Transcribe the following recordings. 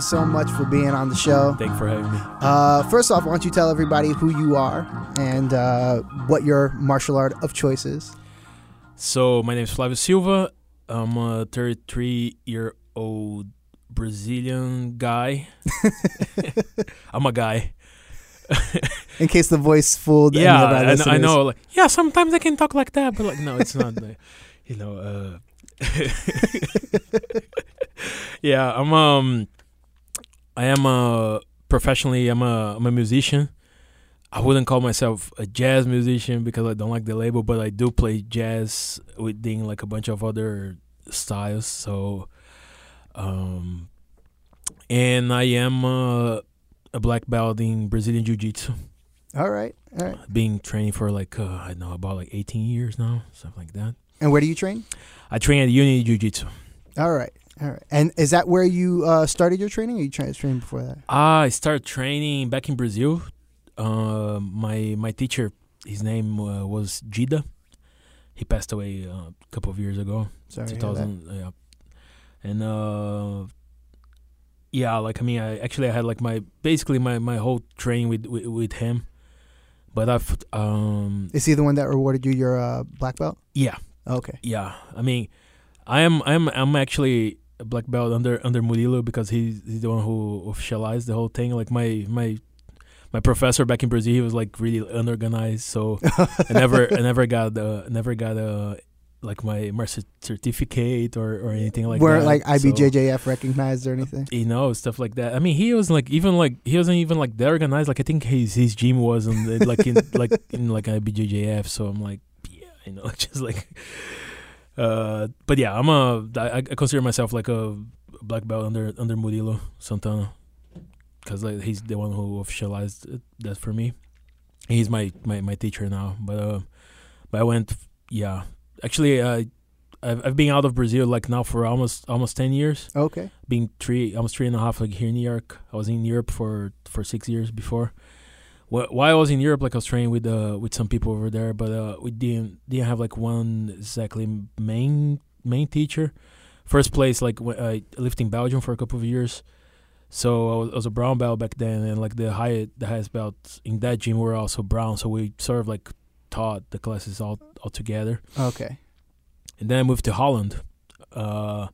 you so much for being on the show. Thank you for having me. Uh, first off, why don't you tell everybody who you are and uh, what your martial art of choice is? So my name is Flavio Silva. I'm a 33 year old Brazilian guy. I'm a guy. In case the voice fooled yeah, I, know- I know. Like, yeah, sometimes I can talk like that, but like, no, it's not. you know. Uh, yeah, I'm. Um, I am a professionally. I'm a. I'm a musician. I wouldn't call myself a jazz musician because I don't like the label, but I do play jazz within like a bunch of other styles. So, um, and I am uh, a black belt in Brazilian Jiu Jitsu All right, all right. Being training for like uh, I don't know about like 18 years now, something like that. And where do you train? I train at Unity Jiu Jitsu. All right, all right. And is that where you uh, started your training, or you tra- trained before that? I started training back in Brazil. Uh, my my teacher, his name uh, was Gida. He passed away uh, a couple of years ago. Sorry, to hear that. 2000 yeah and uh yeah like i mean i actually i had like my basically my my whole training with with, with him but i've um Is he the one that rewarded you your uh, black belt? yeah Okay. yeah i mean i am i'm i'm actually black belt under under Murilo because he's, he's the one who officialized the whole thing like my my my professor back in Brazil he was like really unorganized so I never I never got uh, never got uh, like my my certificate or, or anything like that. Weren't that. like So, IBJJF recognized or anything? you know, stuff like that. I mean, he was like even like he wasn't even like that organized. Like I think his his gym was in like in like in like IBJJF. So I'm like, yeah, you know, just like. Uh, but yeah, I'm a I, I consider myself like a black belt under under Murilo Santana, because like he's the one who officialized that for me. He's my my my teacher now, but uh, but I went yeah. Actually, uh, I've I've been out of Brazil like now for almost almost ten years Okay. being three almost three and a half like here in New York. I was in Europe for for six years before. Wh- While I was in Europe, like I was training with uh with some people over there, but uh we didn't didn't have like one exactly main main teacher. First place, like I lived in Belgium for a couple of years, so I was, I was a brown belt back then, and like the high the highest belt in that gym were also brown. So we sort of like taught the classes all all together. Okay. And then I moved to Holland. Uh,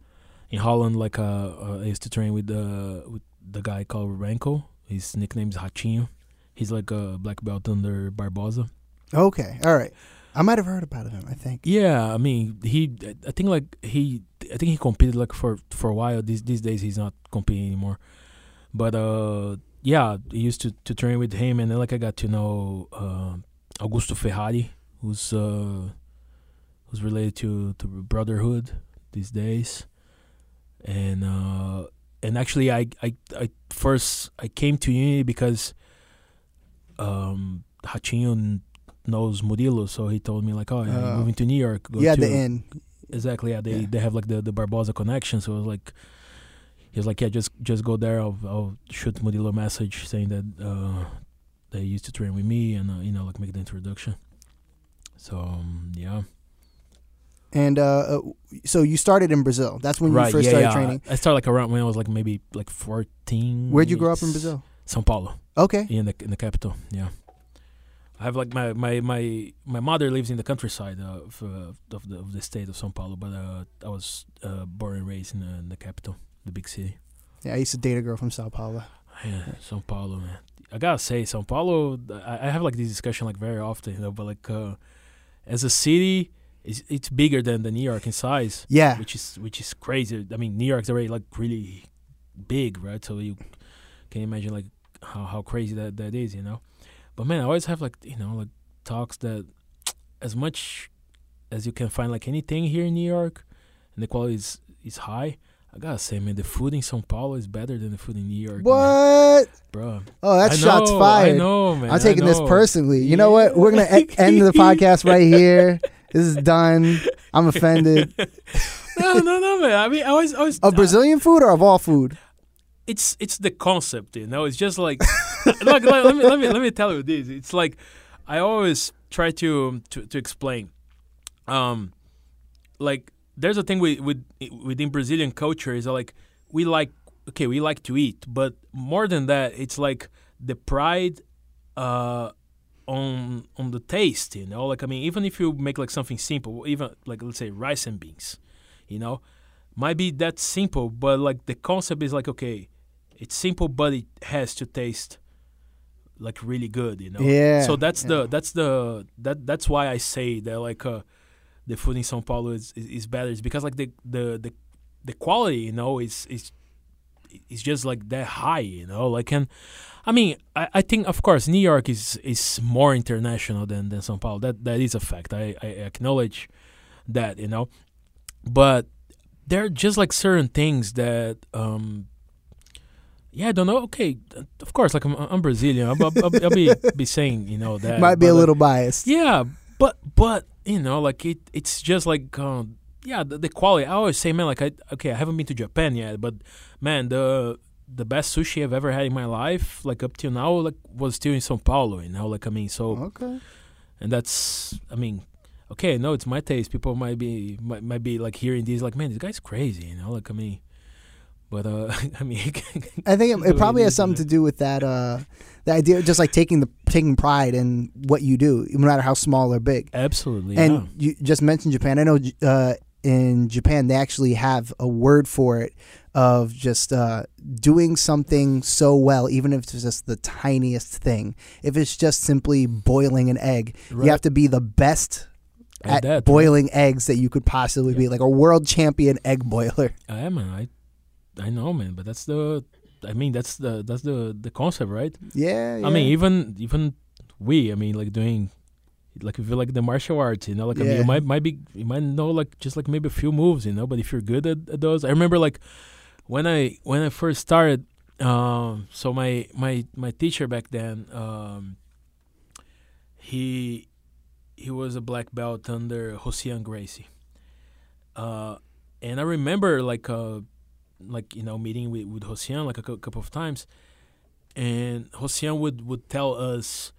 in Holland, like uh, uh, I used to train with the with the guy called Renko. His nickname is Hachinho. He's like a black belt under Barbosa. Okay. All right. I might have heard about him. I think. Yeah, I mean he. I think like he. I think he competed like for for a while. These these days he's not competing anymore. But uh, yeah, I used to to train with him, and then like I got to know uh, Augusto Ferrari, who's uh, who's related to to Brotherhood these days, and uh, and actually I I I first I came to Unity because um Hachinho knows Murilo, so he told me like, oh, yeah, Oh. moving to New York. Go yeah, to, the inn. Exactly. Yeah, they Yeah. they have like the the Barbosa connection. So it was like he was like, yeah, just just go there. I'll I'll shoot Murilo a message saying that uh, they used to train with me and uh, you know like make the introduction. So um, yeah, And uh, uh, so you started in Brazil. That's when you first yeah, started yeah. training. I started like around when I was like maybe like fourteen. Where'd you grow up in Brazil? São Paulo, Okay. in the in the capital. Yeah. I have like my my my my mother lives in the countryside of uh, of the of the state of São Paulo, but uh, I was uh, born and raised in the, in the capital, the big city. Yeah, I used to date a girl from Sao Paulo. Yeah, São Paulo, man. I gotta say, São Paulo. I, I have like this discussion like very often, you know. But like, uh, as a city, it's it's bigger than the New York in size, Yeah. which is which is crazy. I mean, New York's already like really big, right? So you can imagine like how how crazy that that is, you know. But man, I always have like you know like talks that as much as you can find like anything here in New York, and the quality is is high. I gotta say, man, the food in São Paulo is better than the food in New York. man. What? bro? Oh, that's I shots know, fired. I know, man. I'm taking this personally. You know what? We're gonna e- end the podcast right here. This is done. I'm offended. no, no, no, man. I mean, I was, I was. Of Brazilian food or of all food? It's it's the concept, you know. It's just like, look, let, me let me let me tell you this. It's like I always try to to to explain. Um, like there's a thing with with within Brazilian culture is like we like okay, we like to eat, but more than that, it's like the pride uh, on on the taste. You know, like I mean, even if you make like something simple, even like let's say rice and beans, you know, might be that simple, but like the concept is like okay, it's simple, but it has to taste like really good. You know. Yeah. So that's yeah. the that's the that that's why I say that like uh, the food in São Paulo is, is is better. It's because like the the the the quality, you know, is is is just like that high, you know. Like and I mean, I, I think of course New York is is more international than than São Paulo. That that is a fact. I I acknowledge that, you know. But there are just like certain things that um yeah, I don't know. Okay, of course, like I'm, I'm Brazilian. I'll, I'll, I'll be be saying, you know, that Might be a like, little biased. yeah, but but you know, like it, it's just like um, yeah, the, the quality. I always say, man, like I okay, I haven't been to Japan yet, but man, the the best sushi I've ever had in my life, like up till now, like was still in São Paulo. You know, like I mean, so Okay. and that's I mean, okay, no, it's my taste. People might be might, might be like hearing these, like, man, this guy's crazy. You know, like I mean, but uh, I mean, I think it, it probably has something to do with that. Uh, the idea, of just like taking the taking pride in what you do, no matter how small or big. absolutely, And yeah. you just mentioned Japan. I know uh, in Japan they actually have a word for it of just uh, doing something so well, even if it's just the tiniest thing. If it's just simply boiling an egg, you have to be the best At at that, right? boiling eggs that you could possibly be, like a world champion egg boiler. I am. I, I know, man. But that's the, I mean, that's the that's the the concept, right? Yeah, I mean, even even we, I mean, like doing, like if you like the martial arts, you know, like I mean, you might might be you might know like just like maybe a few moves, you know. But if you're good at, at those, I remember like when I when I first started. Um, so my my my teacher back then, um, he he was a black belt under Josian Gracie. Uh, and I remember like uh like you know meeting with with Josian like a cou- couple of times, and Josian would would tell us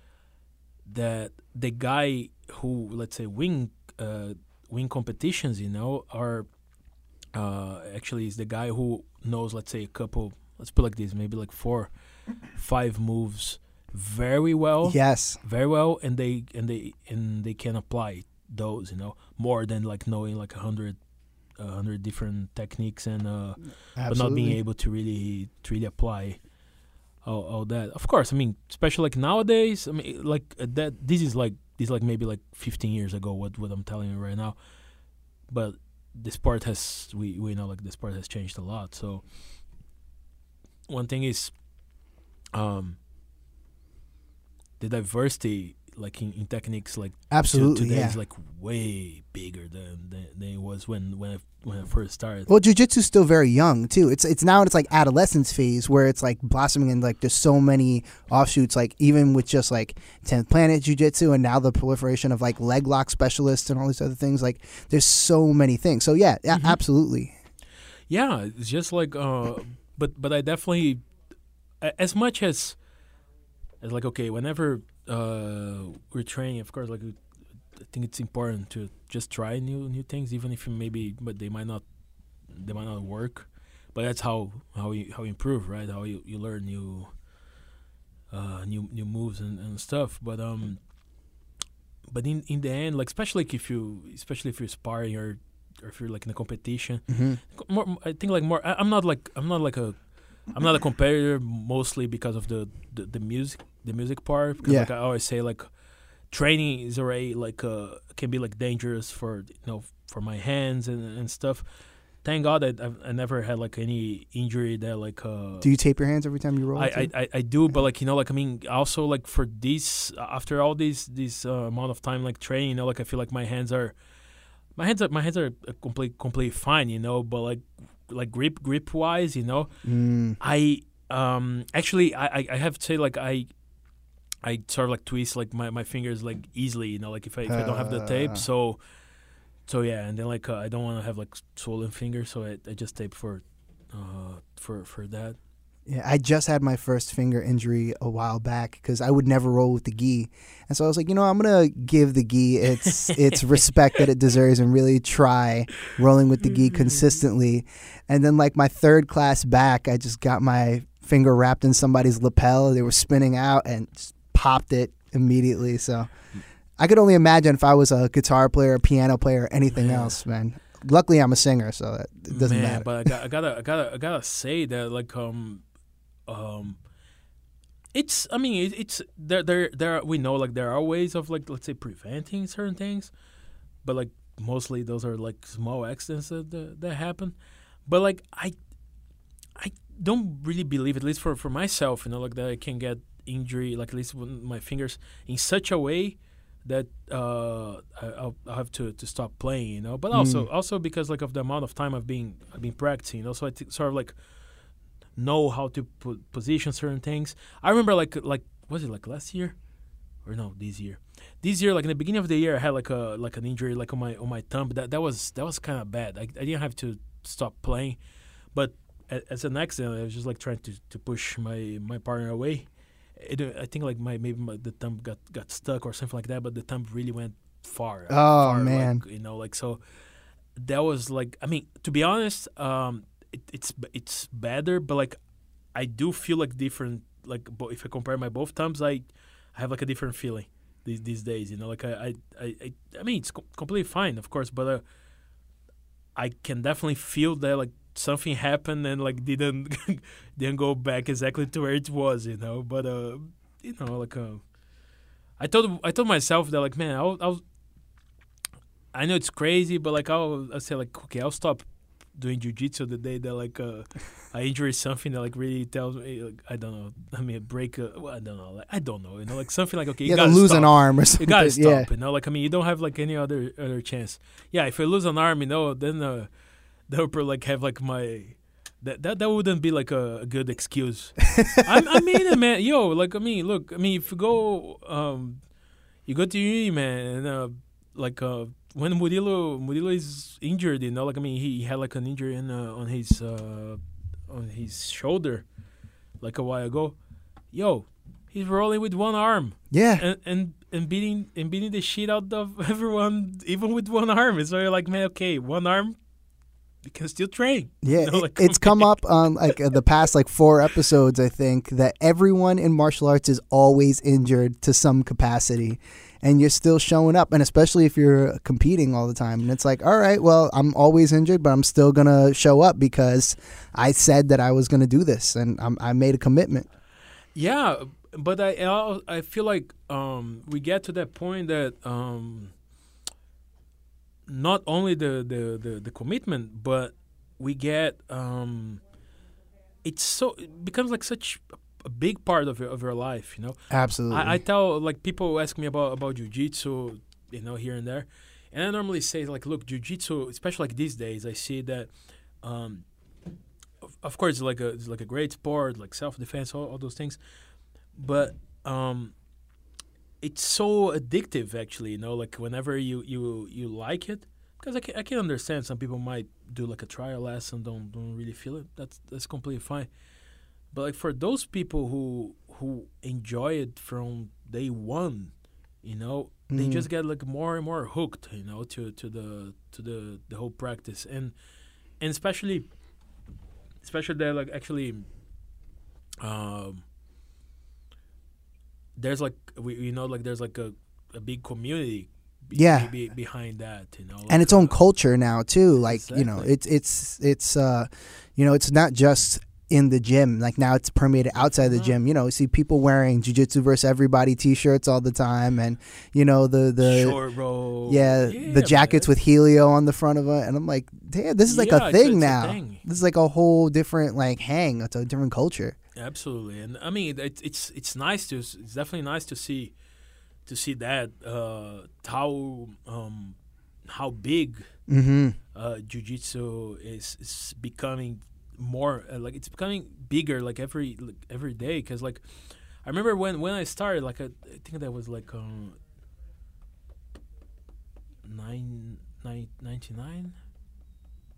that the guy who let's say win uh, win competitions, you know, are uh, actually is the guy who knows let's say a couple let's put like this maybe like four five moves very well. Yes, very well and they and they and they can apply those you know more than like knowing like a hundred a hundred different techniques and uh but not being able to really to really apply all, all that. Of course i mean especially like nowadays i mean like uh, that this is like this is like maybe like 15 years ago what what i'm telling you right now. But the sport has we we know like the sport has changed a lot. So one thing is um the diversity like in, in techniques like Absolutely, today yeah. is like way bigger than, than than it was when when I, when I first started Well, jujitsu's still very young too. It's it's now in its like adolescence phase where it's like blossoming and like there's so many offshoots. Like even with just like Tenth Planet Jujitsu and now the proliferation of like leg lock specialists and all these other things. Like there's so many things. So yeah, Mhm. absolutely. Yeah, it's just like uh but but I definitely as much as as like okay, whenever uh we're training, of course like I think it's important to just try new new things even if you maybe but they might not they might not work. But that's how how you how you improve, right? How you, you learn new uh new new moves and, and stuff. But um but in in the end, like especially like if you especially if you're sparring or or if you're like in a competition, hmm more i think like more I, i'm not like i'm not like a i'm not a competitor mostly because of the the, the music the music part because Yeah. like i always say like training is already like uh can be like dangerous for you know for my hands and and stuff thank god that I've, i never had like any injury that like uh Do you tape your hands every time you roll? I. I, I, I do, but like you know, like I mean, also like for this, after all this this uh, amount of time like training, you know, like I feel like my hands are, my hands are my hands are uh, complete complete fine, you know, but like like grip grip wise, you know, Mm. I um actually I I, I have to say like I. I sort of like twist like my, my fingers like easily, you know, like if I if I don't have the tape, so so yeah, and then like uh, I don't want to have like swollen fingers, so I, I just tape for uh for for that. Yeah, I just had my first finger injury a while back because I would never roll with the gi, and so I was like, you know, I'm gonna give the gi its its respect that it deserves and really try rolling with the gi consistently. And then like my third class back, I just got my finger wrapped in somebody's lapel. They were spinning out and just popped it immediately. So I could only imagine if I was a guitar player, a piano player, or anything Man. else, man. Luckily, I'm a singer, so that it doesn't Man, matter. But I, got, I gotta, I gotta, I gotta say that like um, um, it's. I mean, it, it's there. There, there. We know like there are ways of like let's say preventing certain things, but like mostly those are like small accidents that that, that happen. But like I, I don't really believe at least for for myself, you know, like that I can get injury like at least with my fingers in such a way that uh, I, I'll, I'll have to, to stop playing, you know. But also Mm. also because like of the amount of time I've been I've been practicing, you know. So I t- sort of like know how to po- position certain things. I remember like like was it like last year or no this year? This year, like in the beginning of the year, I had like a like an injury like on my on my thumb. That that was that was kind of bad. I, I didn't have to stop playing, but as an accident, I was just like trying to, to push my, my partner away. It, I think like my maybe my, the thumb got, got stuck or something like that, but the thumb really went far. Oh, far, man. like, you know, like so. That was like I mean, to be honest, um, it, it's it's better, but like I do feel like different. Like if I compare my both thumbs, I, I have like a different feeling these these days. You know, like I I I, I, I mean it's co- completely fine, of course, but uh, I can definitely feel that like something happened and like didn't didn't go back exactly to where it was, you know. But uh, you know, like uh, I told I told myself that like man, I'll, I'll I know it's crazy, but like I'll, I'll say like okay, I'll stop doing jujitsu the day that like uh, I injure something that like really tells me like I don't know. I mean, break. A, well, I don't know. Like I don't know. You know, like something like okay, you you gotta gotta lose stop. an arm or something. You gotta stop, yeah. you know. Like I mean, you don't have like any other other chance. Yeah, if you lose an arm, you know, then uh, they'll probably like have like my that that that wouldn't be like a, a good excuse. I, I mean, man, yo, like I mean, look, I mean, if you go, um, you go to uni, man, and uh, like uh, when Murilo Murilo is injured, you know, like I mean, he, had like an injury in uh, on his uh, on his shoulder, like a while ago. Yo, he's rolling with one arm Yeah. and and and beating and beating the shit out of everyone, even with one arm. It's very like, man, okay, one arm, you can still train. Yeah, You know, like, it's come up on like uh, the past like four episodes. I think that everyone in martial arts is always injured to some capacity, and you're still showing up. And especially if you're competing all the time, and it's like, all right, well, I'm always injured, but I'm still gonna show up because I said that I was gonna do this, and I'm, I made a commitment. Yeah, but I I I feel like um, we get to that point that um, not only the, the, the, the commitment, but we get um, it's so it becomes like such a big part of your, of your life, you know. Absolutely. I, I tell like people ask me about about jujitsu, you know, here and there, and I normally say like, look, jujitsu, especially like these days, I see that, um, of, of course, it's like a it's like a great sport, like self defense, all, all those things, but um, it's so addictive actually, you know, like whenever you you you like it. Because I can, I can understand some people might do like a trial lesson, don't don't really feel it. That's that's completely fine. But like for those people who who enjoy it from day one, you know, they Mhm. just get like more and more hooked, you know, to to the to the the whole practice, and and especially especially they're like actually, um, there's like we you know like there's like a a big community. Be, Yeah. be, behind that, you know, and like, its own uh, culture now too. Like you know, it's it's it's uh, you know, it's not just in the gym. Like now, it's permeated outside the gym. You know, see people wearing "Jujitsu versus Everybody" T-shirts all the time, and you know the the short roll. yeah, the jackets with Helio on the front of it, and I'm like, damn, this is like Yeah, a thing it's a now. thing. This is like a whole different like hang. It's a different culture. Absolutely, and I mean it's it's it's nice to it's definitely nice to see to see that uh, how um, how big Mm-hmm. uh, jujitsu is is becoming more uh, like it's becoming bigger like every like, every day because like I remember when when I started like I, I think that was like um, nine nine ninety nine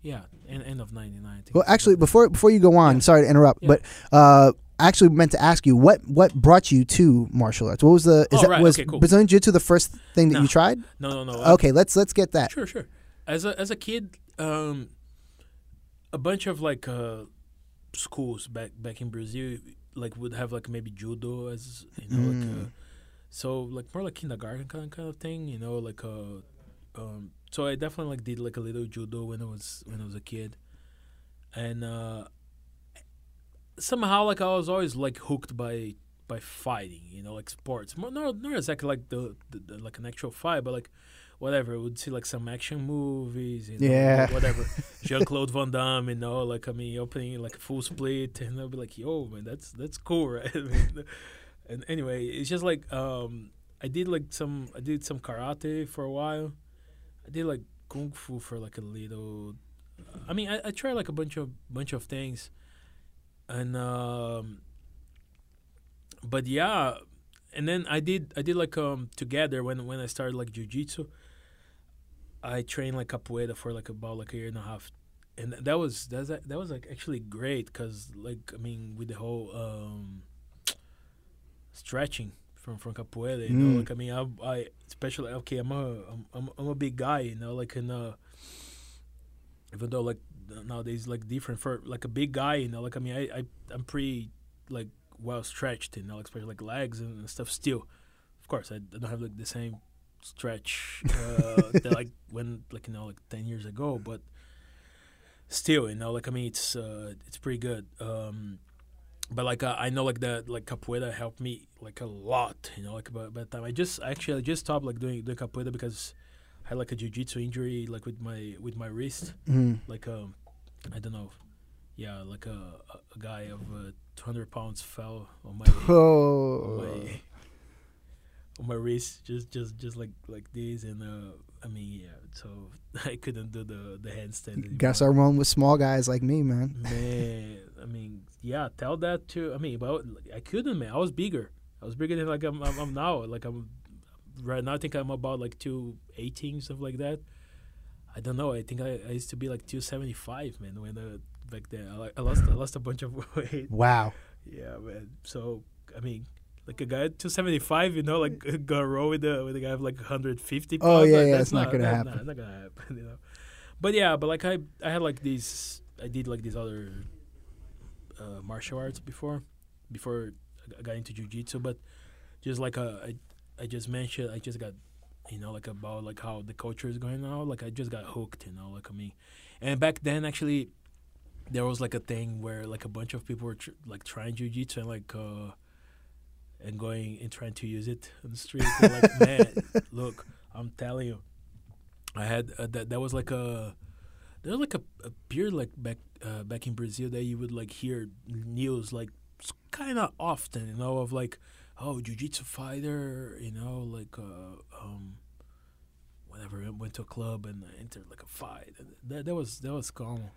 Yeah, end, end of '99. Well, actually, before before you go on, Yeah. sorry to interrupt, Yeah. but uh, I actually meant to ask you what what brought you to martial arts. What was the is Oh, that right, was okay, cool. Brazilian Jiu Jitsu the first thing that No. you tried? No, no, no. Okay, let's let's get that. Sure, sure. As a as a kid, um, a bunch of like uh, schools back back in Brazil, like would have like maybe judo as you know, like Mm. uh, so like more like kindergarten kind kind of thing, you know, like uh, um, so I definitely like did like a little judo when I was when I was a kid, and uh, somehow like I was always like hooked by by fighting, you know, like sports. More, not not exactly like the, the, the like an actual fight, but like whatever. I would see like some action movies, you know, Yeah. like, whatever. Jean Claude Van Damme, you know, like I mean, opening like a full split, and I'll be like, yo, man, that's that's cool, right? And anyway, it's just like um, I did like some I did some karate for a while. I did like kung fu for like a little. I mean, I, I tried like a bunch of bunch of things, and um, but yeah, and then I did I did like um together when when I started like jujitsu. I trained like capoeira for like about like a year and a half, and that was that's that was like actually great because like I mean with the whole um stretching from from capoeira, you know, Mm. like I mean I I especially okay I'm a I'm I'm, I'm a big guy, you know, like in uh even though like nowadays like different for like a big guy, you know, like I mean I I I'm pretty like well stretched, you know, like, especially like legs and stuff. Still, of course, I, I don't have like the same stretch uh, that like when like you know like ten years ago, but still, you know, like I mean it's uh, it's pretty good. Um, but like uh, I know like that like capoeira helped me like a lot, you know, like by, by the time I just actually I just stopped like doing doing capoeira because I had like a jiu-jitsu injury like with my with my wrist. Mm. like um I don't know. Yeah like a a, a guy of uh, 200 pounds fell on my on Oh, my on my wrist just just just like like this. And uh I mean yeah so I couldn't do the the handstand anymore. gotta start with small guys like me, man. man I mean yeah tell that to I mean but I couldn't man I was bigger I was bigger than like I'm I'm, I'm now like I'm right now I think I'm about like 218 stuff like that I don't know I think I, I used to be like 275 man when uh, back then I, I lost I lost a bunch of weight Wow. yeah, man. So I mean, like a guy at 275, you know, like gonna roll with the with a guy of like 150. Oh, yeah, like, yeah, that's it's not gonna that- happen. Nah, not gonna happen, you know. But yeah, but like I I had like these I did like these other uh, martial arts before before I got into jujitsu, but just like uh, I I just mentioned, I just got you know like about like how the culture is going now. Like I just got hooked, you know, like I mean, and back then actually there was like a thing where like a bunch of people were tr- like trying jujitsu and like uh and going and trying to use it on the street. Like man, look, I'm telling you, I had uh, that. That was like a there was like a, a period like back uh, back in Brazil that you would like hear news like kind of often, you know, of like oh jujitsu fighter, you know, like uh um whatever went to a club and entered like a fight. And that that was that was common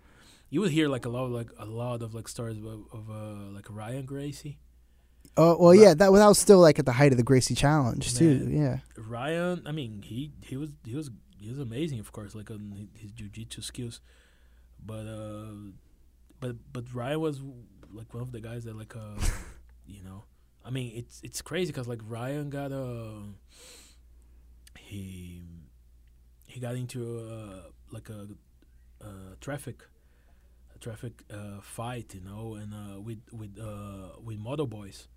you would hear like a lot, like a lot of like stories of, of uh, like Ryan Gracie. Oh well, yeah. That, that was still like at the height of the Gracie Challenge too. Man. Yeah. Ryan, I mean, he he was he was he was amazing, of course, like on hi- his jujitsu skills. But uh, but but Ryan was like one of the guys that like uh, you know, I mean, it's it's crazy because like Ryan got uh, he he got into uh, like a, uh traffic a traffic uh, fight, you know, and uh, with with uh, with motorboys.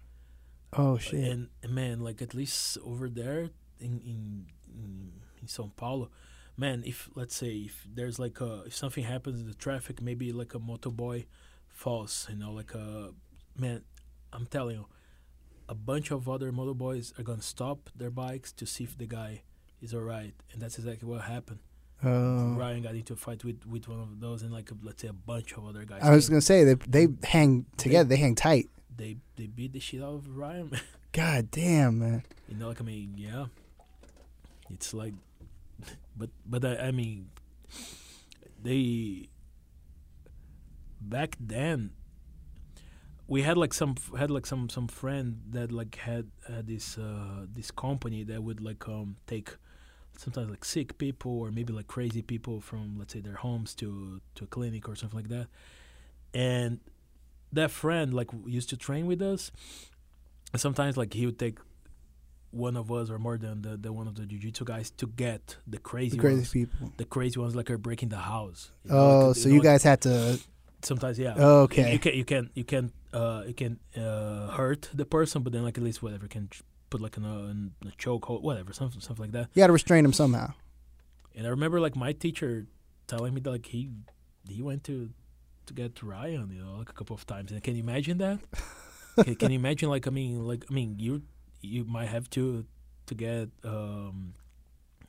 Oh uh, shit. And, and man, like at least over there in in in, in São Paulo, man, if let's say if there's like a if something happens in the traffic, maybe like a motorboy falls, you know, like a man, I'm telling you, a bunch of other motorboys are gonna stop their bikes to see if the guy is alright, and that's exactly what happened. Oh. Ryan got into a fight with with one of those, and like let's say a bunch of other guys. I was came. gonna say they they hang together. They hang tight. They they beat the shit out of Ryan. God damn, man. You know, like I mean, yeah, it's like, but but I, I mean, they back then we had like some had like some some friend that like had had this uh this company that would like um take sometimes like sick people or maybe like crazy people from let's say their homes to to a clinic or something like that. And that friend like used to train with us. And sometimes like he would take one of us or more than the, the one of the jiu-jitsu guys to get the crazy The crazy ones. people. The crazy ones like are breaking the house. You know, Oh, like, so know, you like- guys had to. sometimes yeah. Oh, okay. You, can you can you can uh you can uh hurt the person, but then like at least whatever can put like in a, in a chokehold, whatever, something something like that. You got to restrain him somehow. And I remember like my teacher telling me that like he he went to to get Ryan, you know, like a couple of times. And can you imagine that? can, can you imagine like I mean like I mean you you might have to to get um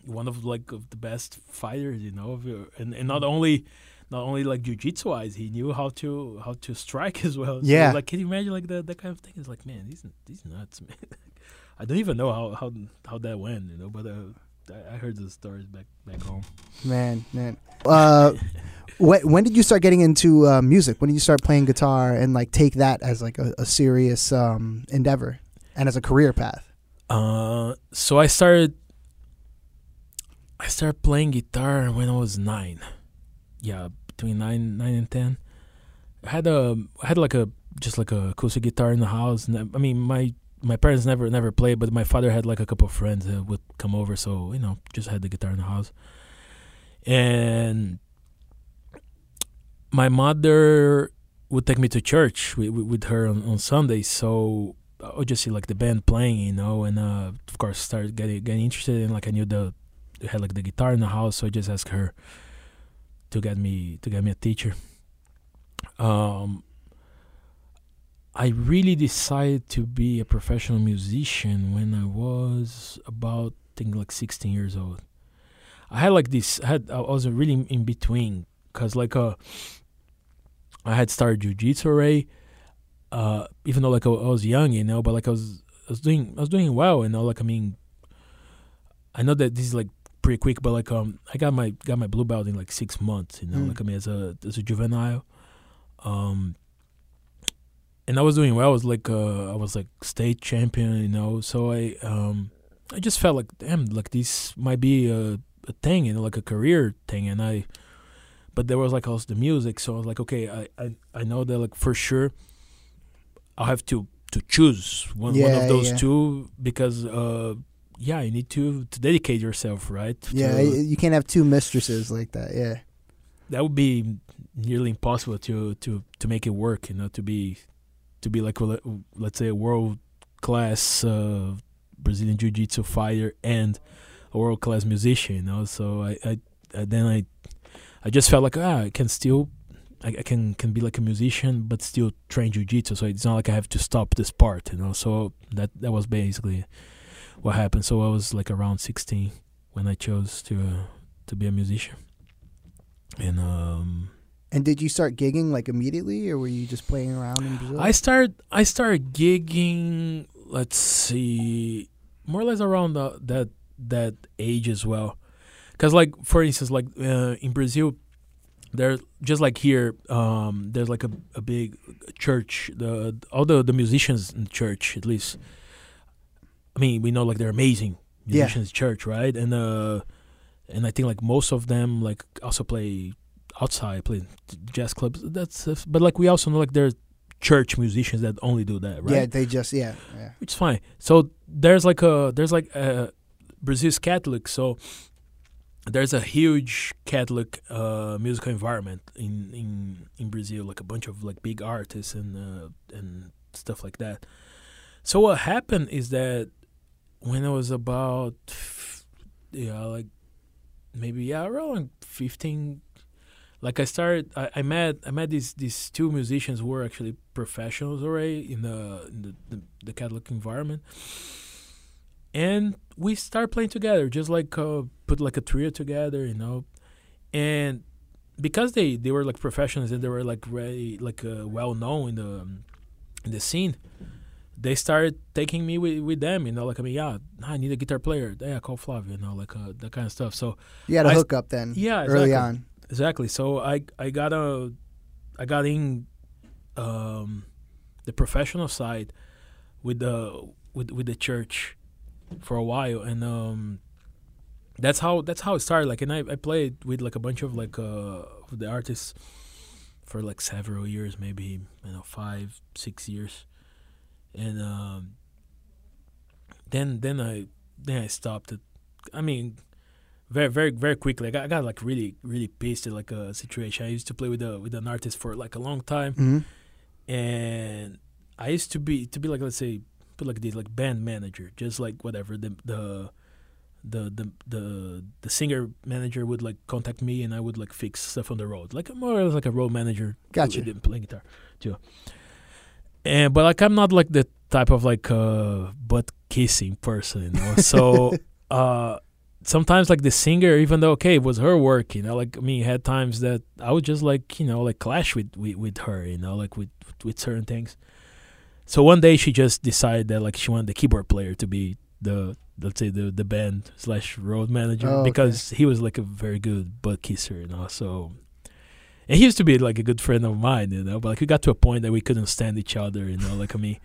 one of like of the best fighters, you know, of your, and and not only not only like jujitsu wise, he knew how to how to strike as well. So, Yeah. like can you imagine like that that kind of thing? It's like man, these these nuts, man. I don't even know how how how that went, you know, but uh, I, heard the stories back back home. Man, man. Uh, when, when did you start getting into uh, music? When did you start playing guitar and like take that as like a, a serious um, endeavor and as a career path? Uh, so I started. I started playing guitar when I was nine. Yeah, between nine, nine and ten. I had a, I had like a, just like a acoustic guitar in the house. And I- I mean, my my parents never never played, but my father had like a couple of friends that would come over, so you know, just had the guitar in the house. And my mother would take me to church with, with, her on, on Sundays, so I would just see like the band playing, you know, and uh, of course started getting getting interested in like I knew the had like the guitar in the house, so I just asked her to get me to get me a teacher. Um, I really decided to be a professional musician when I was about I think like 16 years old. I had like this I had I was really in between cuz like uh I had started jiu-jitsu already uh even though like I, I was young, you know, but like I was I was doing I was doing well, you know, like I mean I know that this is like pretty quick, but like um I got my got my blue belt in like 6 months, you know, Mm. like I mean as a as a juvenile um and I was doing well. I was like uh, I was like state champion, you know. So I um I just felt like damn, like this might be a a thing, you know, like a career thing. And I, but there was like also the music, so I was like, okay, I I, I know that like for sure, I'll have to to choose one one of those yeah. two because uh yeah, you need to to dedicate yourself, right? Yeah, To- you can't have two mistresses like that. Yeah. that would be nearly impossible to to to make it work you know to be to be like a- let's say a world class uh brazilian jiu-jitsu fighter and a world class musician you know? So I, I I then i i just felt like ah i can still I, I can can be like a musician but still train jiu-jitsu. So it's not like i have to stop this part you know? So that that was basically what happened. So i was like around 16 when i chose to uh, to be a musician. And um And did you start gigging like immediately, or were you just playing around in Brazil? I started I started gigging. Let's see, more or less around the, that that age as well. Because like for instance, like uh, in Brazil, there just like here, um, there's like a, a big church. The all the the musicians in the church, at least. I mean, we know like they're amazing musicians in church, right? And uh, and I think like most of them like also play outside, playing jazz clubs. That's uh, but like we also know like there's church musicians that only do that, right? Yeah, they just yeah, yeah. which is fine. So there's like a there's like a Brazil's Catholic, so there's a huge Catholic uh, musical environment in in in Brazil, like a bunch of like big artists and uh, and stuff like that. So what happened is that when I was about yeah like maybe yeah around fifteen like I started I, I met I met these these two musicians who were actually professionals already in the in the, the, the Catholic environment. And we started playing together, just like uh, put like a trio together, you know. And because they, they were like professionals and they were like very like uh, well known in the in the scene, they started taking me with, with them, you know. Like I mean, yeah, I need a guitar player. Yeah, call Flavio, you know, like uh, that kind of stuff. So You had a I- hookup then. yeah, early exactly. on. Exactly. So I I got a I got in um, the professional side with the with with the church for a while, and um, that's how that's how it started. Like, and I, I played with like a bunch of like uh the artists for like several years, maybe you know five six years, and um, then then I then I stopped it. I mean, very very very quickly. I got, I got like really really pissed at like a situation. I used to play with a with an artist for like a long time, hmm and I used to be to be like let's say put like this like band manager, just like whatever the the the the the the singer manager would like contact me and I would like fix stuff on the road, like more or less like a road manager. Gotcha. Didn't play guitar too. And but like I'm not like the type of like uh butt kissing person, you know. So uh sometimes like the singer, even though okay, it was her work, you know, like I mean, had times that I would just like you know like clash with with, with her, you know, like with with certain things. So one day she just decided that like she wanted the keyboard player to be the let's say the the band slash road manager Oh, okay. because he was like a very good butt kisser, you know. So and he used to be like a good friend of mine, you know. But like we got to a point that we couldn't stand each other, you know. Like I mean,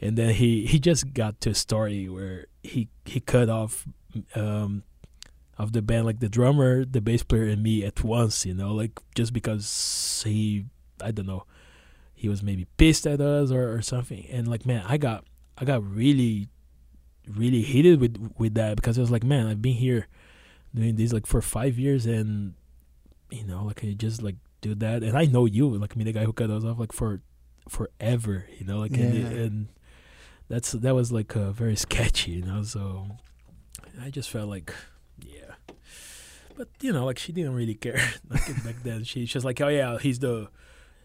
and then he he just got to a story where he he cut off um of the band like the drummer, the bass player, and me at once, you know, like just because he I don't know he was maybe pissed at us or, or something. And like man i got i got really really heated with with that because i was like man i've been here doing this like for five years and you know like i just like do that. And i know you like me the guy who cut us off like for forever you know like and, and that's that was like uh, very sketchy you know so i just felt like yeah but you know like she didn't really care like back then she, she's just like oh yeah he's the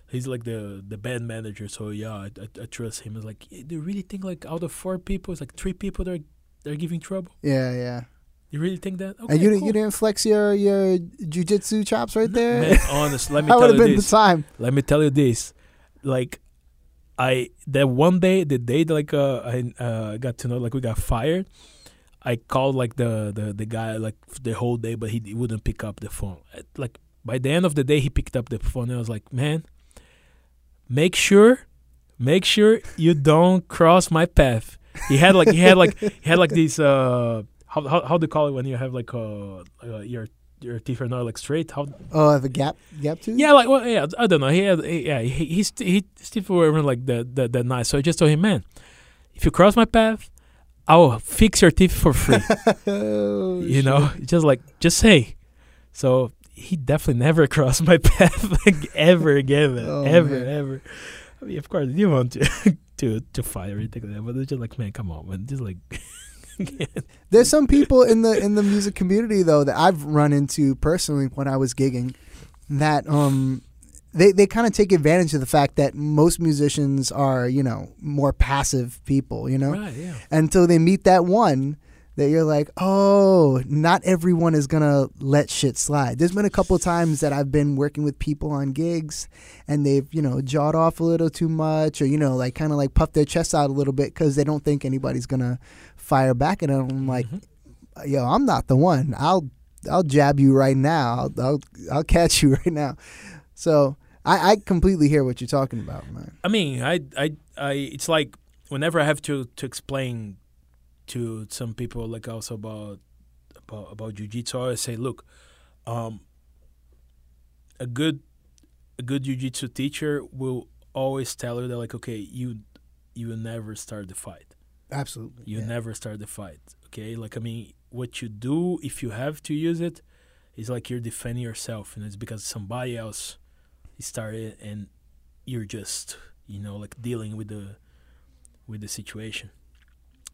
he's like the the band manager so yeah i, I, I trust him it's like "Yeah, do you really think like out of four people it's like three people that are they're giving trouble Yeah, yeah. you really think that okay and you didn't cool. you didn't flex your your jujitsu chops right there. Man, honest let me that would have been this the time. let me tell you this like i that one day the day that like uh i uh got to know like we got fired i called like the the, the guy like the whole day but he, he wouldn't pick up the phone Uh, like by the end of the day he picked up the phone and i was like man make sure make sure you don't cross my path he had like he had like he had like these uh how how, how do you call it when you have like uh, uh your your teeth are not like straight how Oh, the gap gap tooth. yeah, like well, yeah, I don't know. He had, yeah, he he st- he Steve weren't like that that that nice. So I just told him, man, if you cross my path, I'll fix your teeth for free. Oh, you know, just like just say. So he definitely never crossed my path like ever again, man. Oh, ever, man. ever. I mean, of course, you want to to to fight or anything like that, but it's just like, man, come on, man, just like. There's some people in the in the music community though that I've run into personally when I was gigging that um they they kind of take advantage of the fact that most musicians are, you know, more passive people, you know? right, yeah. Until they meet that one that you're like, "Oh, not everyone is going to let shit slide." There's been a couple of times that I've been working with people on gigs and they've, you know, jawed off a little too much or you know, like kind of like puffed their chest out a little bit cuz they don't think anybody's going to fire back at them. I'm like, Mhm. yo, I'm not the one. I'll I'll jab you right now. I'll I'll, I'll catch you right now. So I, I completely hear what you're talking about, man. I mean, I, I, I. It's like whenever I have to to explain to some people, like also about about about jujitsu, I say, look, um, a good a good jujitsu teacher will always tell you that, like, okay, you you will never start the fight. Absolutely. You yeah. never start the fight. Okay, like I mean, what you do if you have to use it is like you're defending yourself, and it's because somebody else started, and you're just you know like dealing with the with the situation.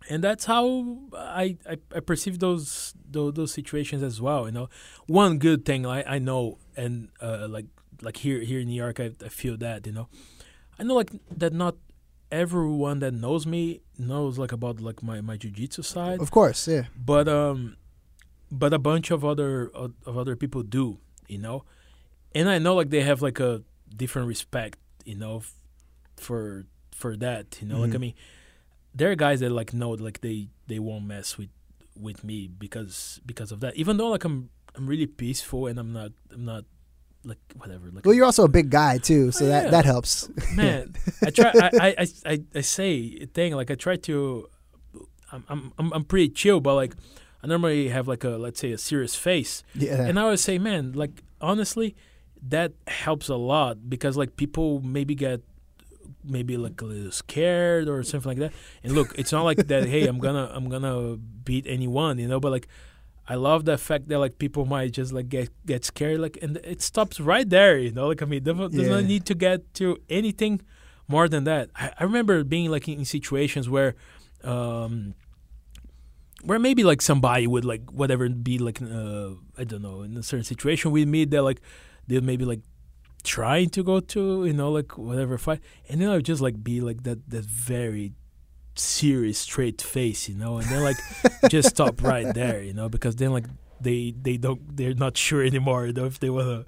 And that's how I, I, I perceive those, those those situations as well. You know, one good thing I, I know, and uh, like like here here in New York, I, I feel that you know, I know like that not everyone that knows me knows like about like my my jujitsu side, Of course, yeah. but um, but a bunch of other of of other people do, you know, and I know like they have like a different respect, you know, f- for for that, you know, like I Mhm. mean, there are guys that like know like they they won't mess with with me because because of that, even though like I'm I'm really peaceful and I'm not I'm not like whatever like Well, you're also a big guy too, so Oh, that yeah. that helps. man i try I, I I- I say a thing like i try to i'm i'm i'm, I'm pretty chill but like I normally have like a let's say a serious face, Yeah. and I always say, man, like honestly, that helps a lot because like people maybe get maybe like a little scared or something like that. And look, it's not like that. Hey, I'm gonna I'm gonna beat anyone, you know. But like, I love the fact that like people might just like get get scared, like, and it stops right there, you know. Like I mean, does Yeah. not need to get to anything more than that. I, I remember being like in situations where. um where maybe like somebody would like whatever be like uh I don't know in a certain situation with me that like they maybe like trying to go to you know like whatever fight and then I would just like be like that that very serious straight face you know and then like just stop right there you know because then like they they don't they're not sure anymore you know if they wanna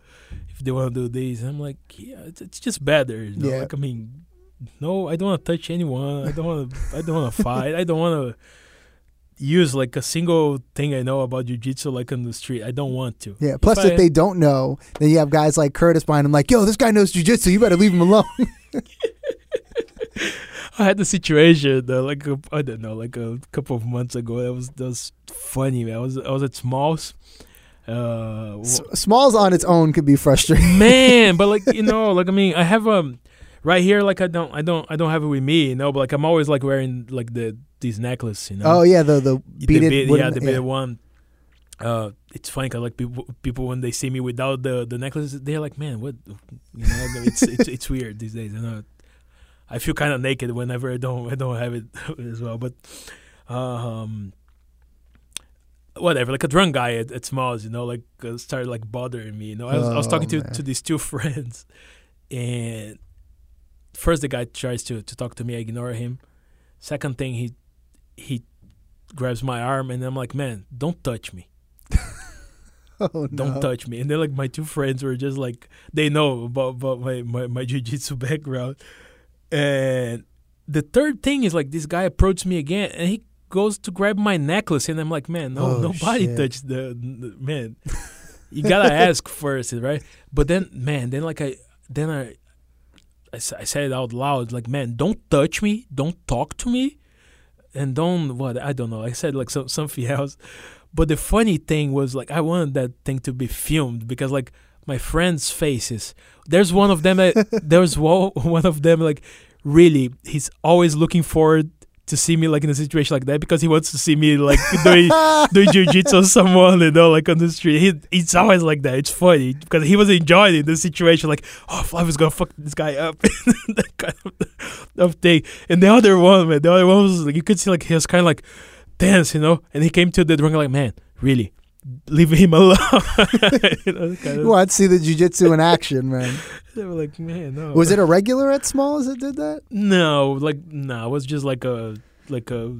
if they wanna do these I'm like yeah it's, it's just better you know Yeah. like I mean no I don't want to touch anyone. I don't want to I don't want to fight. I don't want to use like a single thing I know about jujitsu like on the street. I don't want to. Yeah. Plus, I- if they don't know, then you have guys like Curtis behind him, like, "Yo, this guy knows jujitsu. You better leave him alone." I had the situation uh, like a, I don't know, like a couple of months ago. That was that was funny. Man. I was I was at Smalls. Uh, S- Smalls on its own could be frustrating. man, but like you know, like I mean, I have um right here. Like I don't I don't I don't have it with me, you know. But like I'm always like wearing like the these necklace, you know. Oh yeah, the the the beaded bead- yeah, the beaded one. Uh, it's funny because like people, people when they see me without the the necklace, they're like, "Man, what?" You know, it's it's it's weird these days. You know, I feel kind of naked whenever I don't I don't have it as well. But um, whatever. Like a drunk guy at, at Smalls, you know, like uh, started like bothering me. You know, I was I was Oh, talking to to these two friends, and first the guy tries to to talk to me. I ignore him. Second thing, he he grabs my arm, and I'm like, "Man, don't touch me." Oh don't no. touch me. And then like my two friends were just like they know about, about my, my, my jiu-jitsu background. And the third thing is like this guy approached me again and he goes to grab my necklace and I'm like, man, no, Oh, nobody shit. touched the, the man. You gotta ask first, right? But then, man, then like I, then I I said it out loud, like, man, don't touch me, don't talk to me, and don't what I don't know. I said like some something else. But the funny thing was like I wanted that thing to be filmed because like my friends' faces. There's one of them. That, there's one one of them like really. He's always looking forward to see me like in a situation like that because he wants to see me like doing doing jujitsu on someone, you know, like on the street. He, it's always like that. It's funny because he was enjoying the situation, like, oh, Flavio's gonna fuck this guy up, that kind of, of thing. And the other one, man, the other one was like, you could see like he was kind of like tense, you know. And he came to the drink like, man, really, leave him alone. you know, kind of, want to see the jujitsu in action, man? they were like, man, no. Was it a regular at Smalls that did that? No, like no, it was just like a like a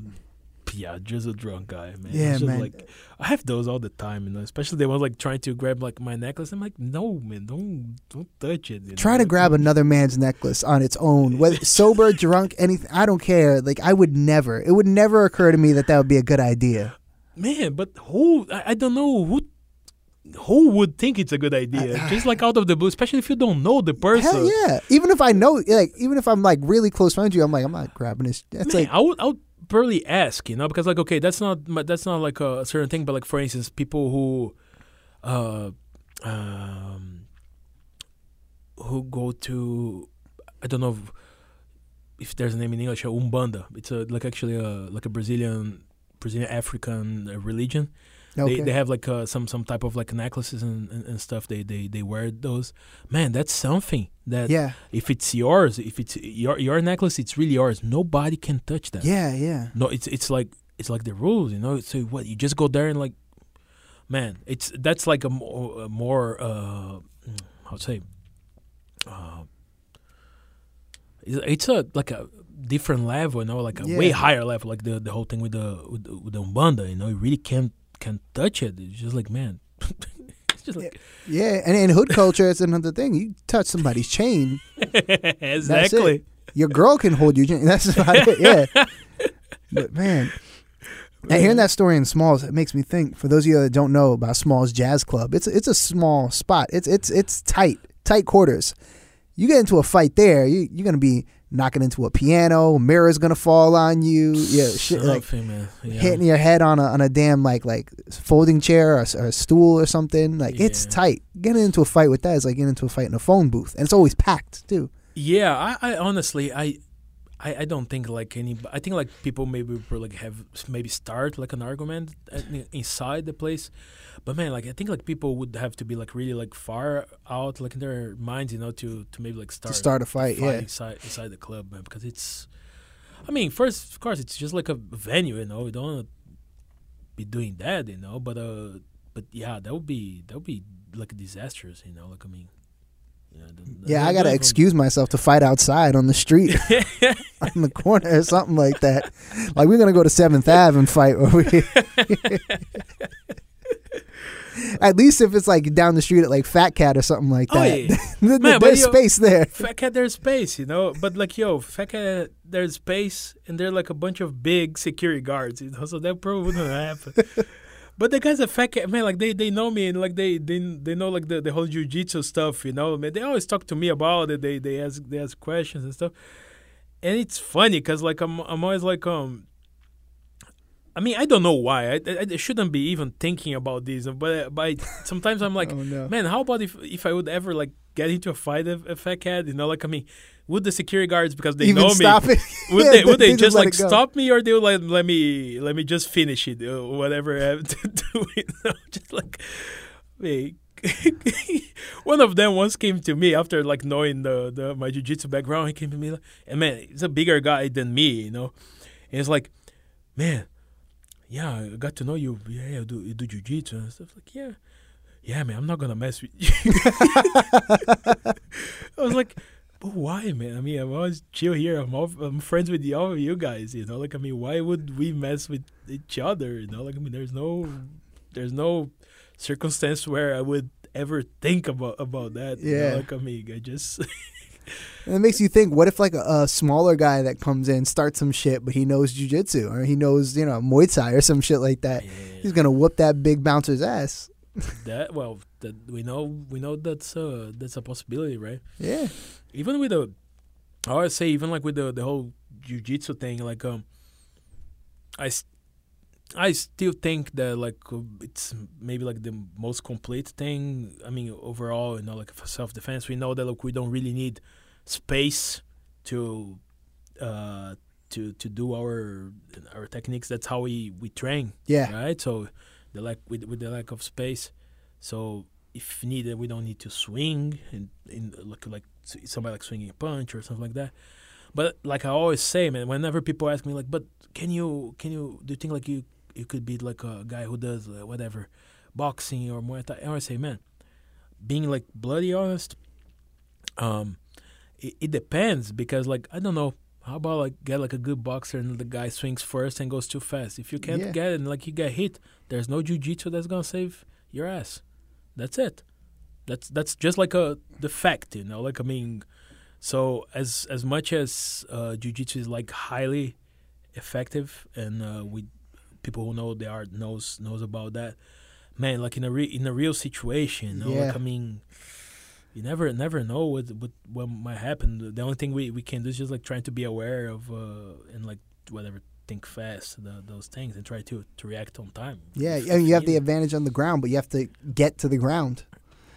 yeah, just a drunk guy, man. Yeah, just man. Like I have those all the time, you know. Especially they was like trying to grab like my necklace. I'm like, no, man, don't don't touch it. Try know? to grab another man's necklace on its own, whether sober, drunk, anything. I don't care. Like I would never. It would never occur to me that that would be a good idea. Man. But who? I, I don't know who. Who would think it's a good idea? I- just like out of the blue, especially if you don't know the person. Hell yeah! Even if I know, like, even if I'm like really close friends with you, I'm like, I'm not grabbing this. It's Man, like, I would I would barely ask, you know, because like okay, that's not that's not like a certain thing, but like for instance, people who, uh, um, who go to, I don't know if, if there's a name in English, uh, umbanda. It's a like actually a like a Brazilian Brazilian African uh, religion. okay. They they have like uh, some some type of like necklaces and, and, and stuff. They they they wear those. Man, that's something that yeah, if it's yours, if it's your your necklace, it's really yours. Nobody can touch that. yeah, yeah. No, it's it's like it's like the rules, you know. So what you just go there and like, man, it's that's like a more, a more uh, how to say, uh, it's, it's a like a different level, you know, like a way higher level, like the the whole thing with the with the, with the umbanda, you know, you really can't can't touch it. It's just like man, it's just like Yeah, and in hood culture, it's another thing. You touch somebody's chain, exactly. your girl can hold your chain. That's about it. Yeah. But man, and hearing that story in Smalls, it makes me think. For those of you that don't know about Smalls Jazz Club, it's it's a small spot. It's it's it's tight, tight quarters. You get into a fight there, you you're gonna be knocking into a piano, mirror's gonna fall on you, yeah, shit like. Yeah. hitting your head on a on a damn like like folding chair or, or a stool or something. Like it's tight. Getting into a fight with that is like getting into a fight in a phone booth, and it's always packed too. Yeah, I, I honestly, I, I, I don't think like any. I think like people maybe will, like have maybe start like an argument inside the place, but man, like I think like people would have to be like really like far out like in their minds, you know, to to maybe like start to start a fight, yeah. inside inside the club, man, because it's. I mean, first of course, it's just like a venue, you know. We don't want to be doing that, you know. But uh, but yeah, that would be that would be like disastrous, you know. Like I mean. The- Yeah, I gotta excuse myself to fight outside on the street, on the corner or something like that. Like we're gonna go to Seventh Ave and fight over here. At least if it's like down the street at like Fat Cat or something like Oh, that, yeah. Th- Man, there's yo- space there. Fat cat, there's space, you know. But like, yo, fat cat, there's space, and there are like a bunch of big security guards, you know. So that probably wouldn't happen. But the guys at fat man, like they they know me and like they they they know like the, the whole jujitsu stuff, you know. Man, they always talk to me about it. They they ask they ask questions and stuff, and it's funny because like I'm I'm always like um. I mean, I don't know why. I, I, I shouldn't be even thinking about this, but but I, sometimes I'm like, oh no. Man, how about if if I would ever like get into a fight with a fat cat? You know, like I mean, would the security guards because they Even know stop me? it. Would Yeah, they would they, just let like stop me or they would like let me let me just finish it or whatever I have to do? Just like. One of them once came to me after like knowing the, the my jujitsu background. He came to me like, and man, he's a bigger guy than me, you know. And it's like, man, yeah, I got to know you. Yeah, you do you do jujitsu and stuff. Like, yeah, yeah, man, I'm not gonna mess with you. I was like, but why, man? I mean, I'm always chill here. I'm all, I'm friends with the, all of you guys. You know, like I mean, why would we mess with each other? You know, like I mean, there's no, there's no circumstance where I would ever think about about that. you know, Yeah. like I mean, I just And it makes you think, what if like a, a smaller guy that comes in starts some shit, but he knows jujitsu or he knows, you know, Muay Thai or some shit like that. He's gonna whoop that big bouncer's ass. That well, that we know we know that's uh that's a possibility, right? Yeah. even with the I would say even like with the the whole jujitsu thing, like um, I I still think that like uh, it's maybe like the most complete thing. I mean, overall, you know, like for self defense, we know that like we don't really need space to uh to to do our our techniques. That's how we we train Yeah. right? So the lack with with the lack of space, so if needed, we don't need to swing and in like somebody like swinging a punch or something like that. But like I always say, man, whenever people ask me like, but can you can you do you think like you you could be like a guy who does uh, whatever boxing or Muay Thai? I say, man, being like bloody honest, um, it, it depends because like I don't know. How about like get like a good boxer and the guy swings first and goes too fast? If you can't Yeah. get it and like you get hit, there's no jujitsu that's gonna save your ass. That's it. That's that's just like a the fact, you know. Like I mean, so as as much as uh, jujitsu is like highly effective, and uh, we people who know the art knows knows about that. Man, like in a re- in a real situation, you know, Yeah. like I mean, you never never know what what what might happen. The only thing we, we can do is just like trying to be aware of uh, and like whatever think fast the, those things and try to to react on time. Yeah. If- I mean, you have the advantage on the ground, but you have to get to the ground.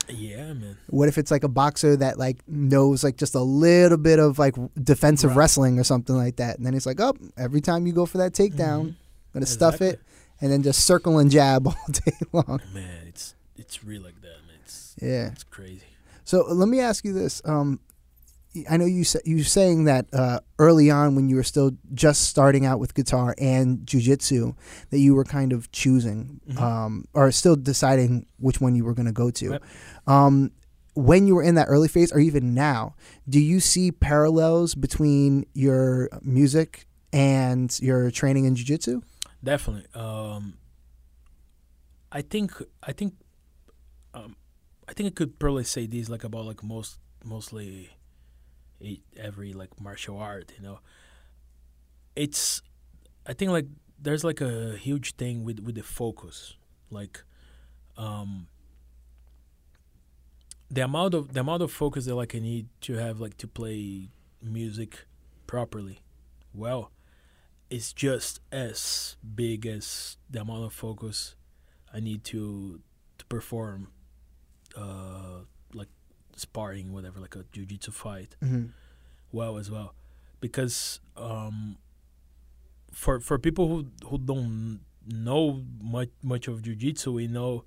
yeah, man. What if it's like a boxer that like knows like just a little bit of like defensive Right. wrestling or something like that, and then it's like, oh, every time you go for that takedown, Mhm. gonna stuff it, and then just circle and jab all day long. Man, it's it's real like that, man. It's Yeah. it's crazy. So let me ask you this. Um, I know you sa- you saying that uh, early on when you were still just starting out with guitar and jujitsu, that you were kind of choosing Mhm. um, or still deciding which one you were going to go to. Yep. Um, when you were in that early phase, or even now, do you see parallels between your music and your training in jujitsu? Definitely. Um, I think I think um, I think I could probably say this like about like most mostly every like martial art. You know, it's I think like there's like a huge thing with with the focus, like um the amount of the amount of focus that like I need to have like to play music properly, well, it's just as big as the amount of focus I need to to perform, uh, like sparring, whatever, like a jiu-jitsu fight, hmm well as well, because um, for for people who who don't know much much of jiu-jitsu, we know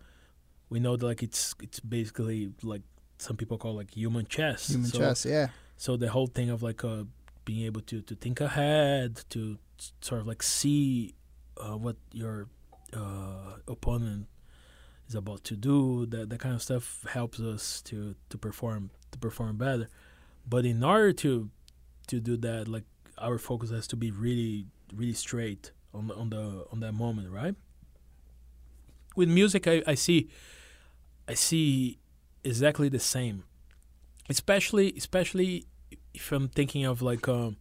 we know that like it's it's basically like some people call like human chess. Human so, chess, yeah. So the whole thing of like uh, being able to to think ahead, to sort of like see uh, what your uh, opponent is about to do, that that kind of stuff helps us to to perform to perform better. But in order to to do that, like our focus has to be really really straight on on the on that moment, right? With music, I, I see I see exactly the same, especially especially if I'm thinking of like um,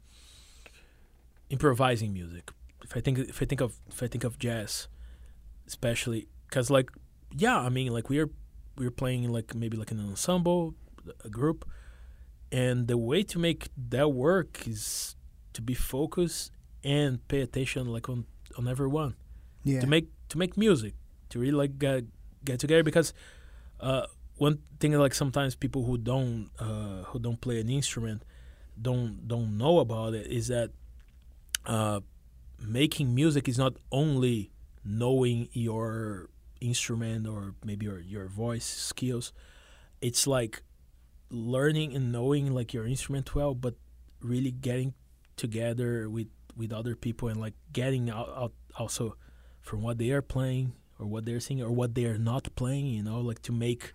improvising music. If I think if I think of if I think of jazz, especially because like yeah, I mean like we're we're playing like maybe like an ensemble, a group, and the way to make that work is to be focused and pay attention like on on everyone Yeah. to make to make music to really like get get together because uh, one thing like sometimes people who don't uh, who don't play an instrument don't don't know about it is that uh, making music is not only knowing your instrument or maybe your your voice skills it's like learning and knowing like your instrument well but really getting together with with other people and like getting out, out also from what they are playing or what they're singing or what they are not playing you know like to make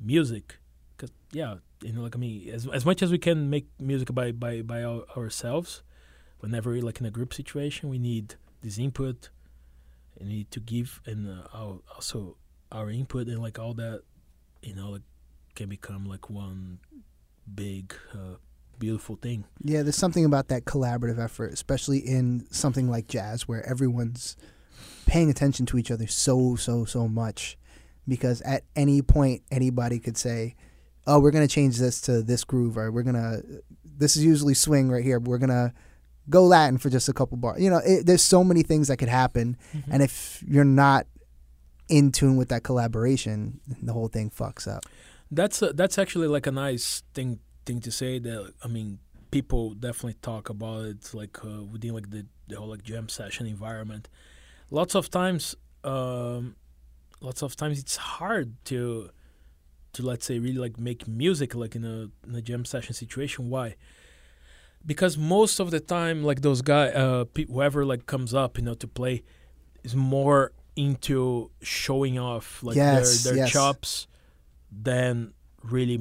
music. Because yeah you know like i mean as, as much as we can make music by by by our, ourselves whenever we're like in a group situation we need this input and need to give and uh, also our input and like all that you know like can become like one big uh, beautiful thing Yeah, there's something about that collaborative effort, especially in something like jazz, where everyone's paying attention to each other so, so, so much. Because at any point, anybody could say, "Oh, we're gonna change this to this groove," or "We're gonna." This is usually swing right here. We're gonna go Latin for just a couple bars. You know, it, there's so many things that could happen, and if you're not in tune with that collaboration, the whole thing fucks up. That's a, that's actually like a nice thing thing to say. That I mean, people definitely talk about it like uh, within like the, the whole like jam session environment. Lots of times, um, lots of times it's hard to to let's say really like make music like in a in a jam session situation. Why? Because most of the time, like those guy, uh, whoever like comes up, you know, to play, is more into showing off like Yes, their their yes. chops than really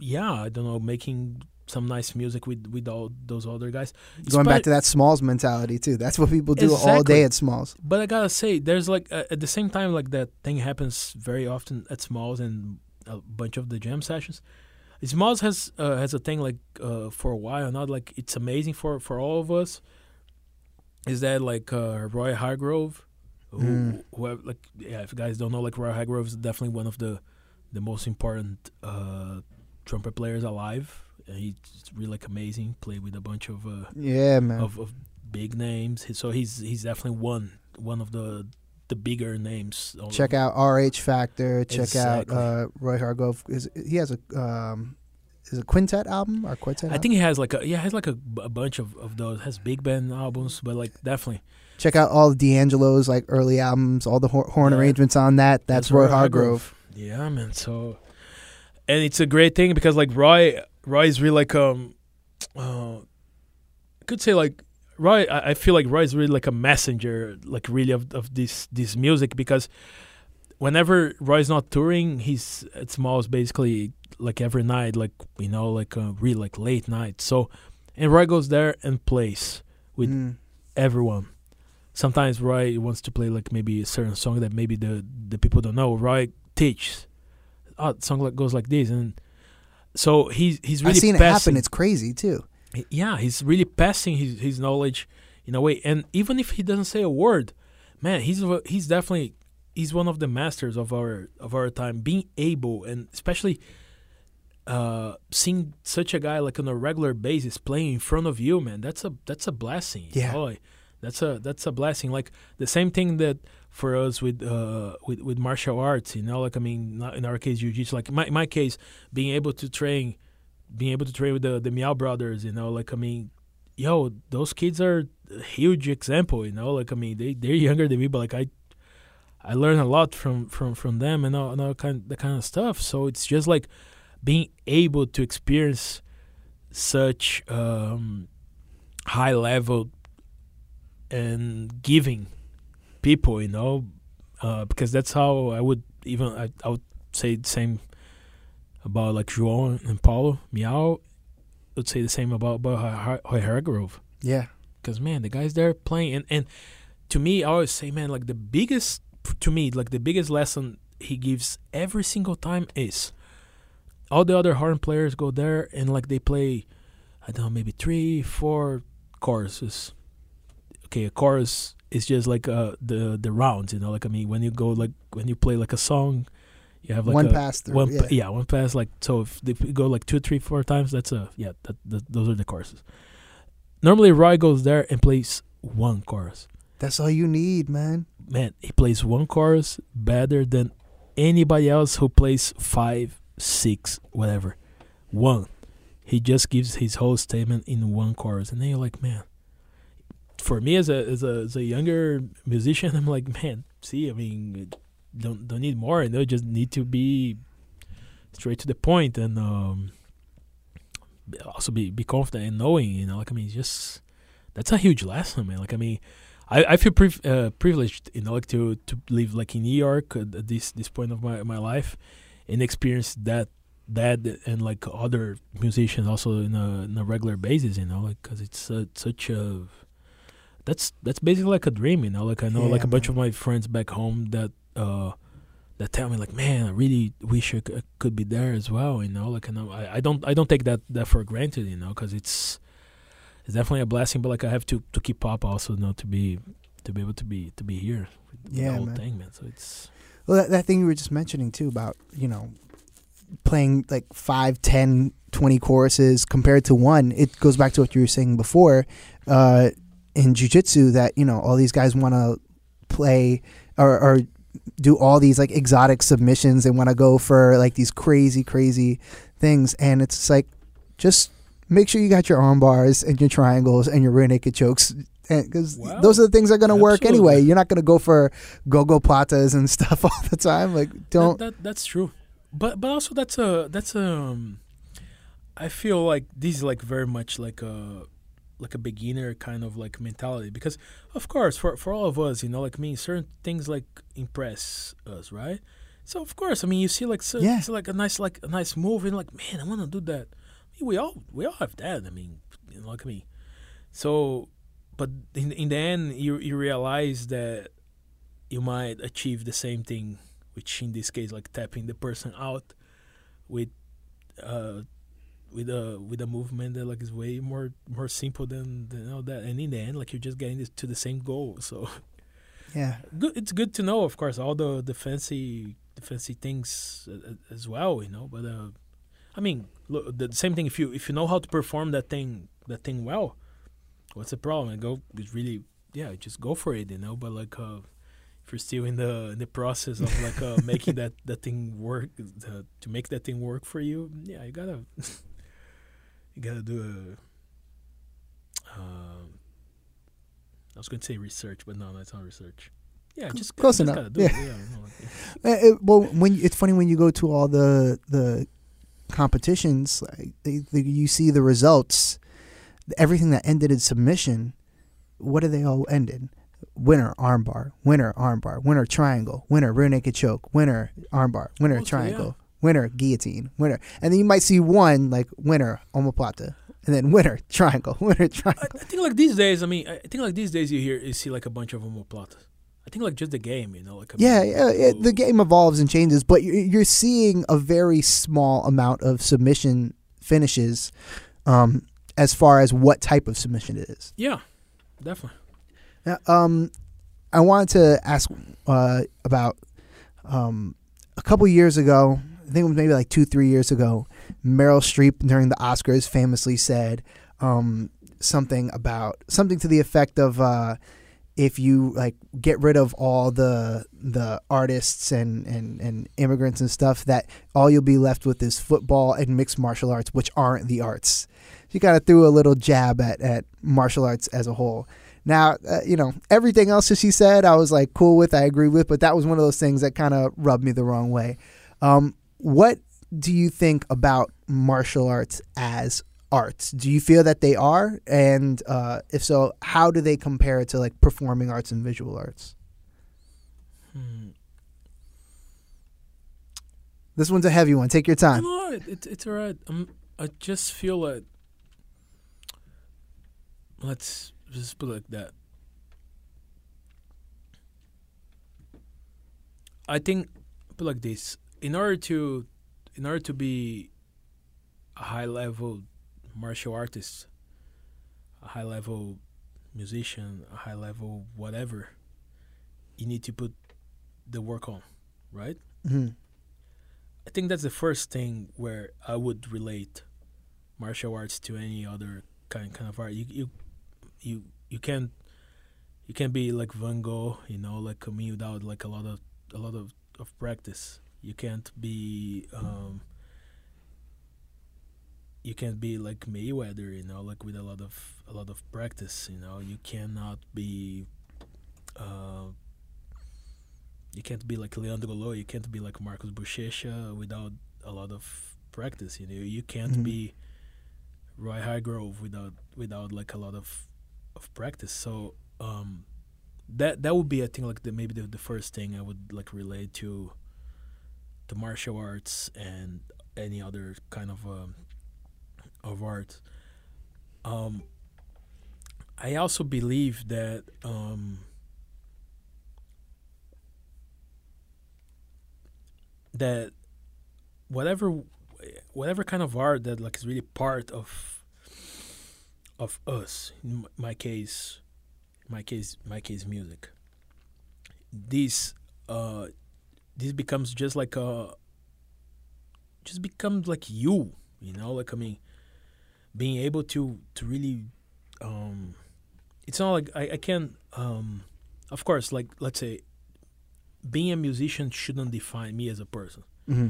yeah i don't know making some nice music with with all those other guys Going back to that Smalls mentality too. That's what people do all day at Smalls. but i gotta say there's like uh, at the same time like that thing happens very often at smalls and a bunch of the jam sessions smalls has uh, has a thing like uh, for a while not like it's amazing for for all of us is that like uh, roy hargrove who, Mm. who have, like yeah if you guys don't know like roy hargrove is definitely one of the the most important uh trumpet players alive and he's really like amazing played with a bunch of uh Yeah, man. of, of big names. So he's he's definitely one one of the the bigger names. check out RH Factor. Check Exactly. out uh, Roy Hargrove. Is he has a um, is a quintet album or quartet? I think he has like a yeah, he has like a bunch of, of those. Has big band albums, but like definitely check out all D'Angelo's like early albums, all the hor- horn Yeah. arrangements on that. That's, Roy Hargrove. Yeah, man. So, and it's a great thing because like Roy, Roy is really like um, uh, I could say like Roy. I, I feel like Roy is really like a messenger, like really of of this this music because whenever Roy's not touring, he's at Smalls basically like every night, like you know, like uh, really like late night. So, and Roy goes there and plays with Mm. everyone. Sometimes Roy wants to play like maybe a certain song that maybe the the people don't know. Roy teaches. Oh, song like goes like this, and so he's he's really I've seen it happen. It's crazy too. Yeah, he's really passing his his knowledge in a way, and even if he doesn't say a word, man, he's he's definitely he's one of the masters of our of our time, being able and especially uh, seeing such a guy like on a regular basis playing in front of you, man, that's a that's a blessing. Yeah. Boy, that's a that's a blessing. Like the same thing that for us with uh with, with martial arts, you know, like I mean, not in our case, jiu-jitsu. Like my my case, being able to train, being able to train with the the Miyao brothers, you know, like I mean, yo, those kids are a huge example, you know, like I mean, they they're younger than me, but like I. I learn a lot from, from, from them and all, and all kind that kind of stuff. So it's just like being able to experience such um, high level and giving people, you know, uh, because that's how I would even I, I would say the same about like João and Paulo Miyao. Would say the same about about Roy Hargrove Yeah. because man, the guys there playing and and to me, I always say, man, like the biggest to me, like the biggest lesson he gives every single time is all the other horn players go there and like they play, I don't know, maybe three, four choruses. Okay, a chorus is just like uh the the rounds, you know. Like I mean, when you go like when you play like a song, you have like one a, pass through. one yeah. yeah, one pass. Like so, if they go like two, three, four times, that's a yeah. That, that those are the choruses. Normally, Roy goes there and plays one chorus. That's all you need, man. Man, he plays one chorus better than anybody else who plays five, six, whatever. One, he just gives his whole statement in one chorus, and then you're like, man. For me, as a as a as a younger musician, I'm like, man. See, I mean, don't don't need more. You know, just need to be straight to the point and um, also be be confident and knowing. You know, like I mean, just that's a huge lesson, man. Like I mean, I, I feel priv- uh, privileged, you know, like to to live like in New York at this this point of my my life, and experience that that and like other musicians also in a, in a regular basis, you know, like because it's uh, such a that's that's basically like a dream, you know. Like I know like Yeah, a bunch of my friends back home that uh that tell me like, man, I really wish I c- I could be there as well, you know. Like I I, I don't I don't take that that for granted, you know, because it's it's definitely a blessing, but like I have to to keep up also, you know, to be to be able to be to be here with Yeah, the whole man. thing, man. So it's Well, that, that thing you were just mentioning too about you know playing like five, ten, twenty choruses compared to one. It goes back to what you were saying before uh, in jujitsu that you know all these guys want to play or, or do all these like exotic submissions. They want to go for like these crazy, crazy things, and it's like just make sure you got your arm bars and your triangles and your rear naked chokes. Because Wow. those are the things that are going to work anyway. You're not going to go for gogoplatas and stuff all the time. Like, don't. that, that that's true, but but also that's a that's a um, I feel like these like very much like a like a beginner kind of like mentality. Because of course for for all of us you know like me certain things like impress us right? So of course I mean you see like so, Yeah. it's like a nice like a nice move and like man I want to do that. We all we all have that I mean you know, like me. So but in in the end you you realize that you might achieve the same thing which in this case like tapping the person out with uh with a with a movement that like is way more more simple than, than all that. And in the end like you're just getting this to the same goal so. Yeah. good it's good to know of course all the the fancy the fancy things as well you know but uh i mean look the same thing if you if you know how to perform that thing that thing well what's the problem? Go it's really yeah just go for it you know but like uh if you're still in the in the process of like uh making that that thing work uh, to make that thing work for you yeah you gotta you gotta do a um I was to say research, but no, that's not research. Yeah, just close just enough, do yeah. It. yeah no, Uh, it- well, when it's funny when you go to all the the competitions, like they, they, you see the results. Everything that ended in submission, what do they all end in? Winner armbar, winner armbar, winner triangle, winner rear naked choke, winner armbar, winner triangle, winner guillotine, winner, and then you might see one like winner omoplata, and then winner triangle, winner triangle. I think like these days. I mean, I think like these days you hear you see like a bunch of omoplatas. I think like just the game, you know, like I Yeah, yeah, it, the game evolves and changes, but you're, you're seeing a very small amount of submission finishes, um, as far as what type of submission it is. Yeah, definitely. Now, um, I wanted to ask uh, about um, a couple years ago. I think it was maybe like two, three years ago, Meryl Streep during the Oscars famously said um, something about something to the effect of uh, if you like get rid of all the the artists and, and, and immigrants and stuff, that all you'll be left with is football and mixed martial arts, which aren't the arts. She kind of threw a little jab at, at martial arts as a whole. Now, uh, you know, everything else that she said, I was like cool with, I agree with, but that was one of those things that kind of rubbed me the wrong way. Um, what do you think about martial arts as arts? Do you feel that they are? And uh, if so, how do they compare to like performing arts and visual arts? Hmm. This one's a heavy one. Take your time. No, it, it, it's all right. I'm, I just feel like let's just put it like that. I think put like this. In order to in order to be a high level martial artist, a high level musician, a high level whatever, you need to put the work on, right? hmm I think that's the first thing where I would relate martial arts to any other kind kind of art. You you you you can't you can't be like Van Gogh, you know, like me without like a lot of a lot of, of practice. You can't be um you can't be like Mayweather, you know, like with a lot of a lot of practice, you know. You cannot be uh you can't be like Leandro Lo, you can't be like Marcus Buchecha without a lot of practice, you know. You can't Mhm. be Roy Hargrove without without like a lot of of practice. So um that that would be I think like the maybe the, the first thing I would like relate to to martial arts and any other kind of um of art. Um I also believe that um that whatever whatever kind of art that like is really part of of us in my case my case my case music this uh this becomes just like a just becomes like you you know like i mean being able to to really um it's not like i, I can um of course like let's say being a musician shouldn't define me as a person. Hmm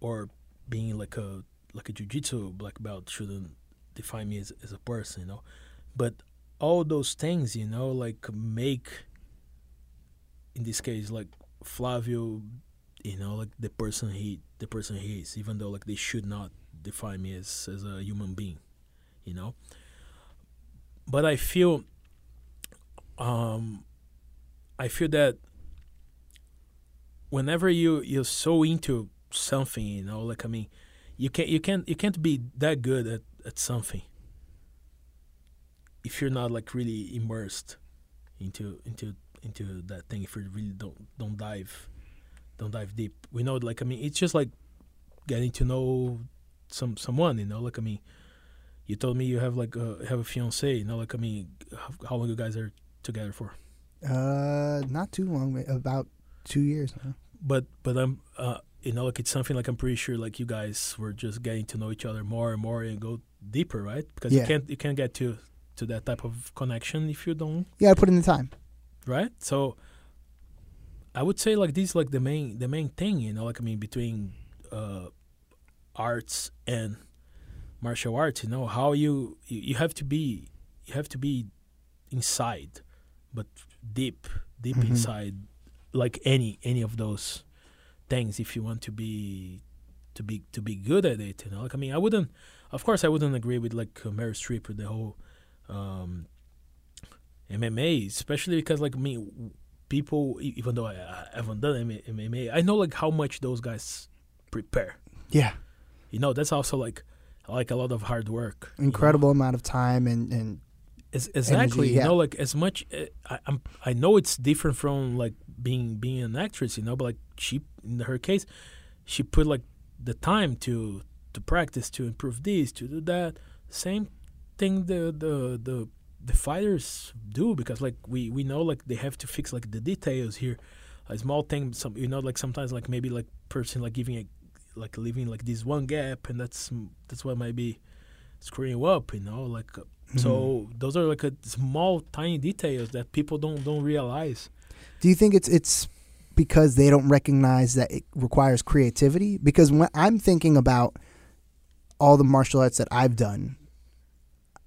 or being like a like a jiu-jitsu black belt shouldn't define me as, as a person you know? But all those things you know like make in this case like flavio you know like the person he the person he is even though like they should not define me as as a human being you know? But i feel um i feel that whenever you you're so into something you know like i mean you can't you can't you can't be that good at, at something if you're not like really immersed into into into that thing if you really don't don't dive don't dive deep we know like i mean it's just like getting to know some someone you know like i mean you told me you have like a, have a fiance you know like i mean how, how long you guys are together for Uh, not too long, about two years. Huh? but but I'm uh you know like it's something like I'm pretty sure like you guys were just getting to know each other more and more and go deeper, right? Because Yeah. you can't you can't get to to that type of connection if you don't, Yeah, gotta put in the time. Right? So I would say like this is like the main the main thing, you know, like I mean between uh arts and martial arts, you know, how you you, have to be you have to be inside but deep deep Mhm. inside like any any of those things if you want to be to be to be good at it you know like i mean i wouldn't of course i wouldn't agree with like uh, Meryl Streep with the whole um mma especially because like me people even though i, I haven't done mma i know like how much those guys prepare Yeah, you know that's also like like a lot of hard work you know? incredible amount of time and and Ex- exactly. yeah. You know, like as much uh, I, I'm, I know it's different from like being being an actress. You know, but like she, in her case, she put like the time to to practice to improve this to do that. Same thing the the the the fighters do because like we we know like they have to fix like the details here, a small thing. Some you know like sometimes like maybe like person like giving a like leaving like this one gap, and that's that's what might be screwing you up. You know, like uh, so Mm-hmm. those are like a small tiny details that people don't don't realize. Do you think it's it's because they don't recognize that it requires creativity? Because when I'm thinking about all the martial arts that I've done,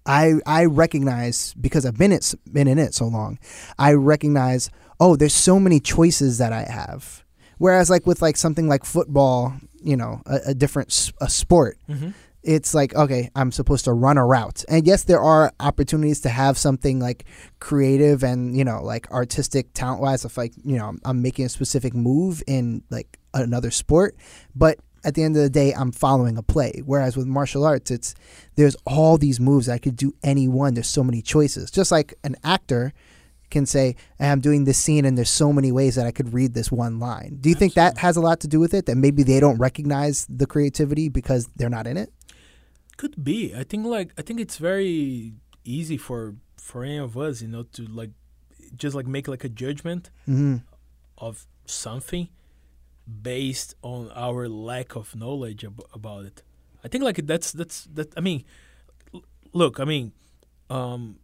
I I recognize because I've been it been in it so long, I recognize oh there's so many choices that I have. Whereas like with like something like football, you know, a, a different a sport, Mm-hmm. it's like okay i'm supposed to run a route and yes there are opportunities to have something like creative and you know like artistic talent wise if like you know I'm making a specific move in like another sport but at the end of the day i'm following a play. Whereas with martial arts it's there's all these moves i could do any one. There's so many choices. Just like an actor can say "Hey, i'm doing this scene and there's so many ways that i could read this one line. Do you think that has a lot to do with it? That maybe they don't recognize the creativity because they're not in it? Could be. I think like I think it's very easy for for any of us, you know, to like just like make like a judgment hmm of something based on our lack of knowledge ab- about it. I think like that's that's that. I mean, l- look, I mean, um,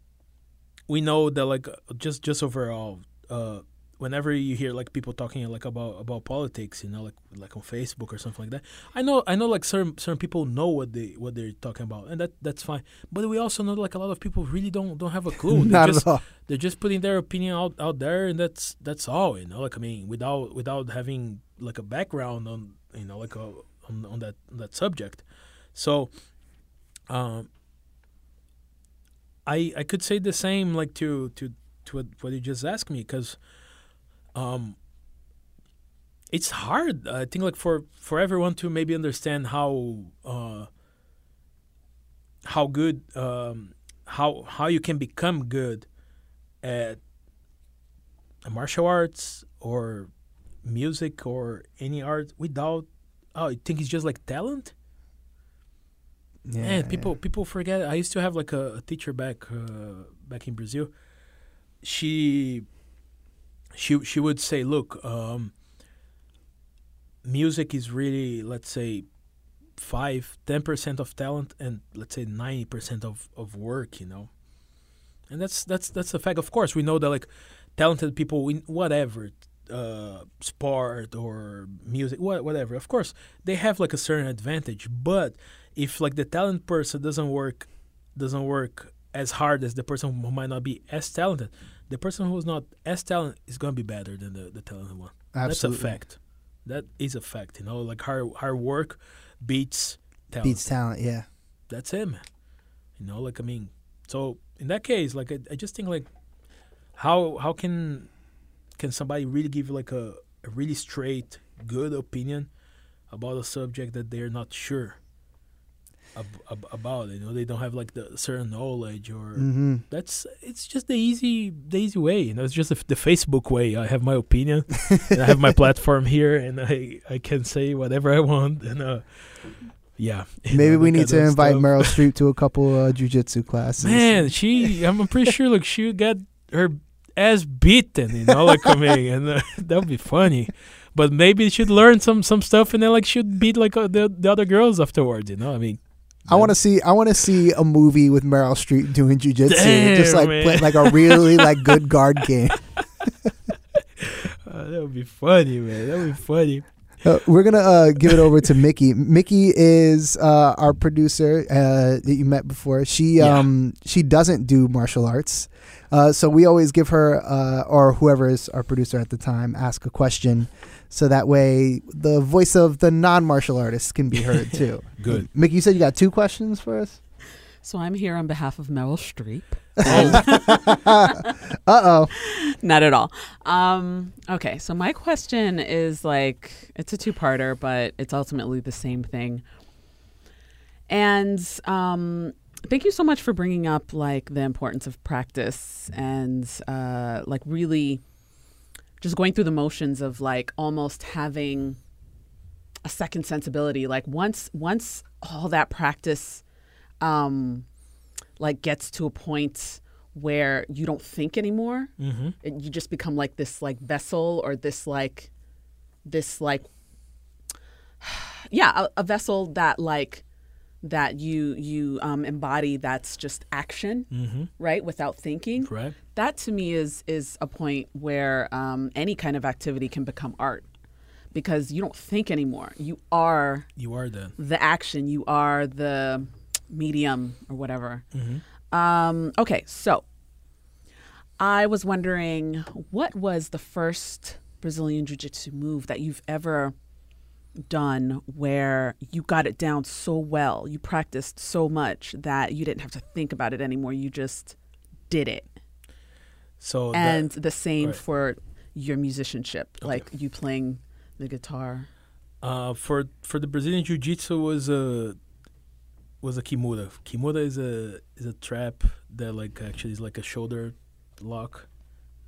we know that like just just overall, uh, whenever you hear like people talking like about about politics, you know, like like on Facebook or something like that. I know I know like certain certain people know what they what they're talking about, and that that's fine. But we also know like a lot of people really don't don't have a clue. They're just they're just putting their opinion out, out there and that's that's all you know like i mean without without having like a background on you know like a on, on that on that subject. So um i i could say the same like to to to what, you just asked me because um it's hard i think like for for everyone to maybe understand how uh how good um how how you can become good at martial arts or music or any art without oh you think it's just like talent yeah, Man, people people forget. I used to have like a, a teacher back uh, back in Brazil. She she she would say, "Look, um, music is really let's say five ten percent of talent and let's say ninety percent of of work." You know, and that's that's that's a fact. Of course, we know that like talented people in whatever uh, sport or music, what whatever. Of course, they have like a certain advantage, but if like the talent person doesn't work doesn't work as hard as the person who might not be as talented, the person who's not as talented is gonna be better than the, the talented one. absolutely That's a fact. That is a fact. You know, like hard hard work beats talent. beats talent yeah That's it, man. You know, like I mean, so in that case, like I, I just think like how how can can somebody really give you like a, a really straight good opinion about a subject that they're not sure ab- ab- about? You know they don't have like the certain knowledge or hmm that's it's just the easy the easy way you know it's just the, facebook way. I have my opinion and i have my platform here and i i can say whatever i want and uh yeah. Maybe we need to invite stuff. meryl streep to a couple uh, jujitsu classes. Man she i'm pretty sure like she got her ass beaten you know like mean and uh, that would be funny but maybe she'd learn some some stuff and then like she'd beat like uh, the, the other girls afterwards you know i mean I want to see. I want to see a movie with Meryl Streep doing jujitsu, just like play, like a really like good guard game. uh, that would be funny man that would be funny Uh, we're gonna uh, give it over to Mickey. Mickey is uh, our producer uh, that you met before. She Yeah. um, she doesn't do martial arts, uh, so we always give her uh, or whoever is our producer at the time ask a question, so that way the voice of the non martial artist can be heard too. Good. Mickey, you said you got two questions for us. So I'm here on behalf of Meryl Streep. Uh oh. Not at all. Um, okay, so my question is like it's a two-parter, but it's ultimately the same thing. And um, thank you so much for bringing up like the importance of practice and uh, like really just going through the motions of like almost having a second sensibility. Like once once all that practice um, like gets to a point where you don't think anymore mm-hmm. it, you just become like this like vessel or this like this like yeah, a, a vessel that like that you you um, embody that's just action, Mm-hmm. right, without thinking. Right. That to me is is a point where um, any kind of activity can become art because you don't think anymore. You are You are the. the action. You are the medium or whatever. Mm-hmm. Um, okay, so I was wondering what was the first Brazilian Jiu Jitsu move that you've ever done where you got it down so well, you practiced so much that you didn't have to think about it anymore. You just did it. So that- and the same right. for your musicianship, like you playing the guitar. Uh, for for the Brazilian Jiu Jitsu was a was a kimura. Kimura is a is a trap that like actually is like a shoulder lock.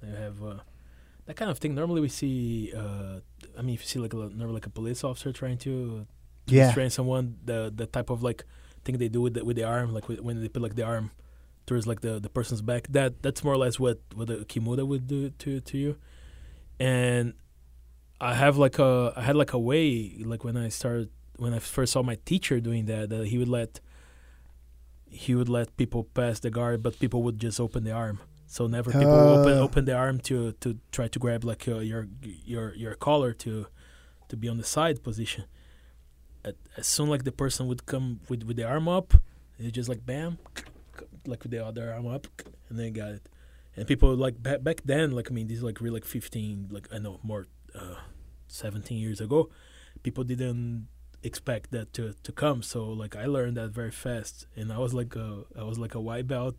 They have uh, that kind of thing. Normally we see. Uh, I mean, if you see like a, normally like a police officer trying to to Yeah. restrain someone, the the type of like thing they do with the, with the arm, like with, when they put like the arm towards like the, the person's back. That that's more or less what what a kimura would do to to you. And I have like a I had like a way like when I started when I first saw my teacher doing that that he would let he would let people pass the guard, but people would just open the arm. So never people would open open the arm to to try to grab like uh, your your your collar to to be on the side position. At, as soon like the person would come with with the arm up, it just like bam, like with the other arm up, and then got it. And people like back back then, like I mean, this is like really like fifteen, like I know more, uh, seventeen years ago, people didn't expect that to to come. So like I learned that very fast, and I was like a I was like a white belt,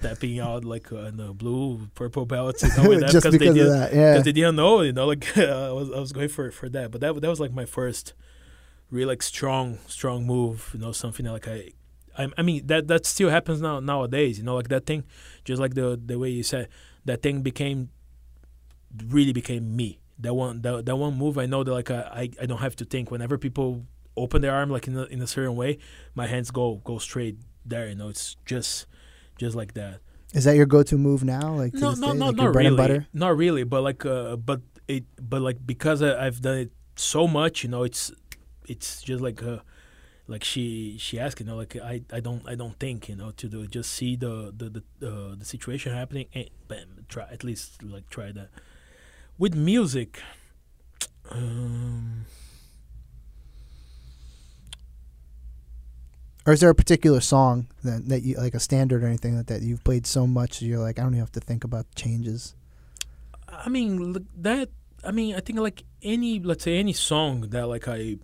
tapping out like a, no, blue, purple belt, you know, Just they because of didn't that, yeah. because they didn't know, you know, like I was I was going for for that, but that that was like my first really like strong strong move, you know, something that like I. I, I mean that that still happens now nowadays, you know, like that thing, just like the the way you said, that thing became really became me. That one that, that one move, I know that like I, I I don't have to think. Whenever people open their arm like in a, in a certain way, my hands go go straight there. You know, it's just just like that. Is that your go-to move now? Like No, no, day? no, like not really. butter? Not really, but like, uh, but it, but like because I, I've done it so much, you know, it's it's just like uh, like she she asked, you know, like I, I don't I don't think, you know, to do it. just see the the the, uh, the situation happening and bam, try at least like try that. With music, um, Or is there a particular song that, that you like a standard or anything that, that you've played so much you're like I don't even have to think about changes? I mean that. I mean, I think like any, let's say any song that like I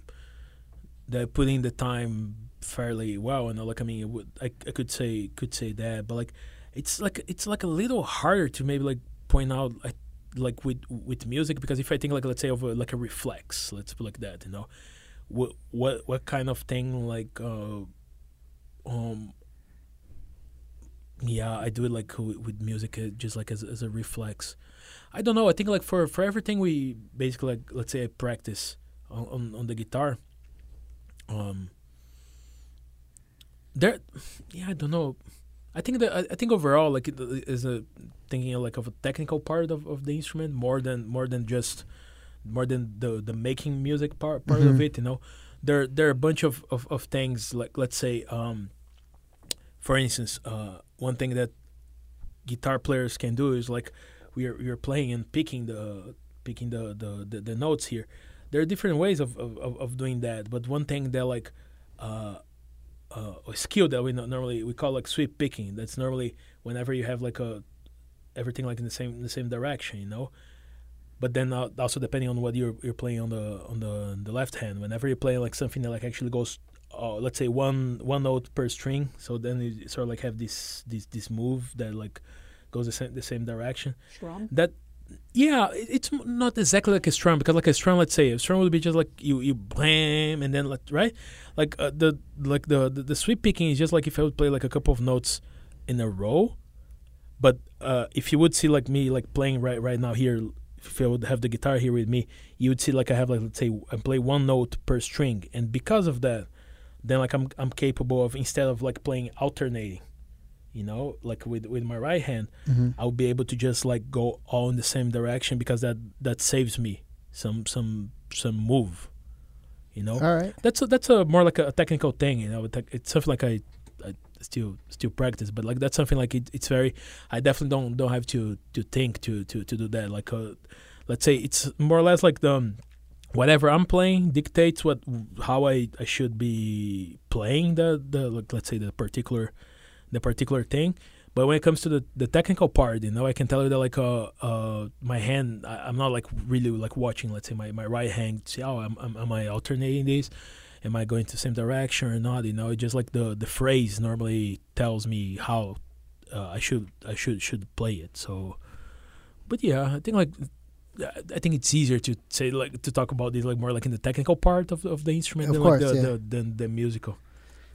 that I put in the time fairly well, and like I mean, would, I I could say could say that, but like it's like it's like a little harder to maybe like point out like like with with music because if I think like let's say of a, like a reflex, let's put like that, you know, what what what kind of thing like uh um yeah I do it like with, music uh, just like as as a reflex. I don't know. I think like for for everything we basically like let's say I practice on on, on the guitar. Um. There, yeah, I don't know. I think that I, I think overall like it is a thinking of, like of a technical part of, of the instrument more than more than just more than the the making music part part of Mhm. it. You know, there there are a bunch of, of, of things like let's say um, for instance, uh, one thing that guitar players can do is like we are we are playing and picking the picking the the, the, the notes here. There are different ways of, of, of, doing that, but one thing that like uh, uh, a skill that we normally we call like sweep picking. That's normally whenever you have like a everything like in the same in the same direction, you know. But then uh, also depending on what you're you're playing on the on the the left hand, whenever you play like something that like actually goes, uh, let's say one one note per string, so then you sort of like have this this this move that like goes the same the same direction. That yeah it- it's not exactly like a strum because like a strum let's say a strum would be just like you you blam and then like right? Like uh, the like the, the the sweep picking is just like if i would play like a couple of notes in a row. But uh if you would see like me like playing right right now here if i would have the guitar here with me you would see like i have like let's say i play one note per string. And because of that then like i'm i'm capable of instead of like playing alternating you know like with with my right hand Mm-hmm. I'll be able to just like go all in the same direction because that that saves me some some some move, You know, All right. that's a, that's a more like a, technical thing. You know, it's, something like I, I still still practice, but like that's something like it, it's very. I definitely don't don't have to to think to to to do that. Like, uh, let's say it's more or less like the um, whatever I'm playing dictates what how I, I should be playing the the like let's say the particular the particular thing. But when it comes to the, the technical part, you know, I can tell you that like uh uh my hand, I, I'm not like really like watching. Let's say my, my right hand, see, oh, am, am, am I alternating these? Am I going to same direction or not? You know, just like the the phrase normally tells me how uh, I should I should should play it. So, but yeah, I think like I think it's easier to say like to talk about this like more like in the technical part of of the instrument Of than course, like the, yeah. the, than the musical.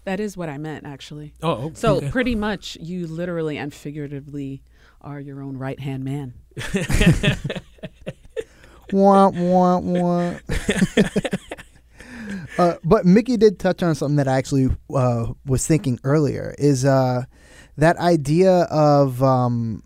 That is what I meant, actually. Oh, oh, So okay. pretty much, you literally and figuratively are your own right hand man. wah, wah, wah. uh, but Mickey did touch on something that I actually uh, was thinking earlier is uh, that idea of um,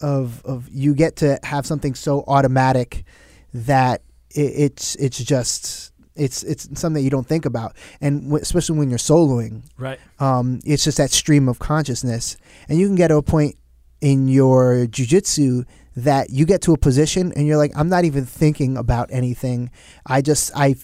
of of you get to have something so automatic that it, it's it's just it's it's something that you don't think about, and w- especially when you're soloing, right. um, it's just that stream of consciousness, and you can get to a point in your jujitsu that you get to a position and you're like, I'm not even thinking about anything. I just I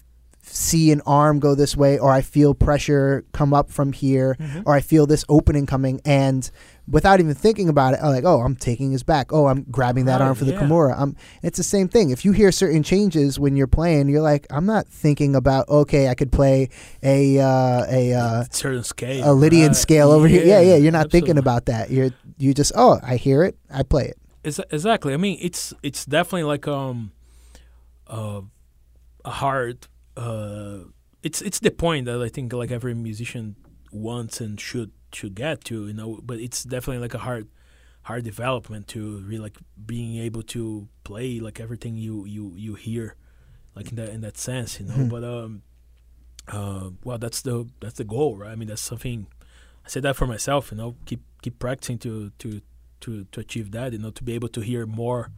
see an arm go this way, or I feel pressure come up from here, or I feel this opening coming, and without even thinking about it, I'm like, oh, I'm taking his back. Oh, I'm grabbing that Right, arm for the yeah. Kimura. I'm, it's the same thing. If you hear certain changes when you're playing, you're like, I'm not thinking about, okay, I could play a uh, a uh, certain scale, a Lydian right. scale over here. Yeah, yeah. You're not thinking about that. You're you just oh, I hear it, I play it. Ex- exactly. I mean, it's it's definitely like um, uh, a hard. Uh, it's it's the point that I think like every musician wants and should should get to, you know. But it's definitely like a hard hard development to really like being able to play like everything you you you hear, like in that in that sense, you know. Mhm. But um, uh, well, that's the that's the goal, right? I mean, that's something. I say that for myself, you know. Keep keep practicing to to to to achieve that you know to be able to hear more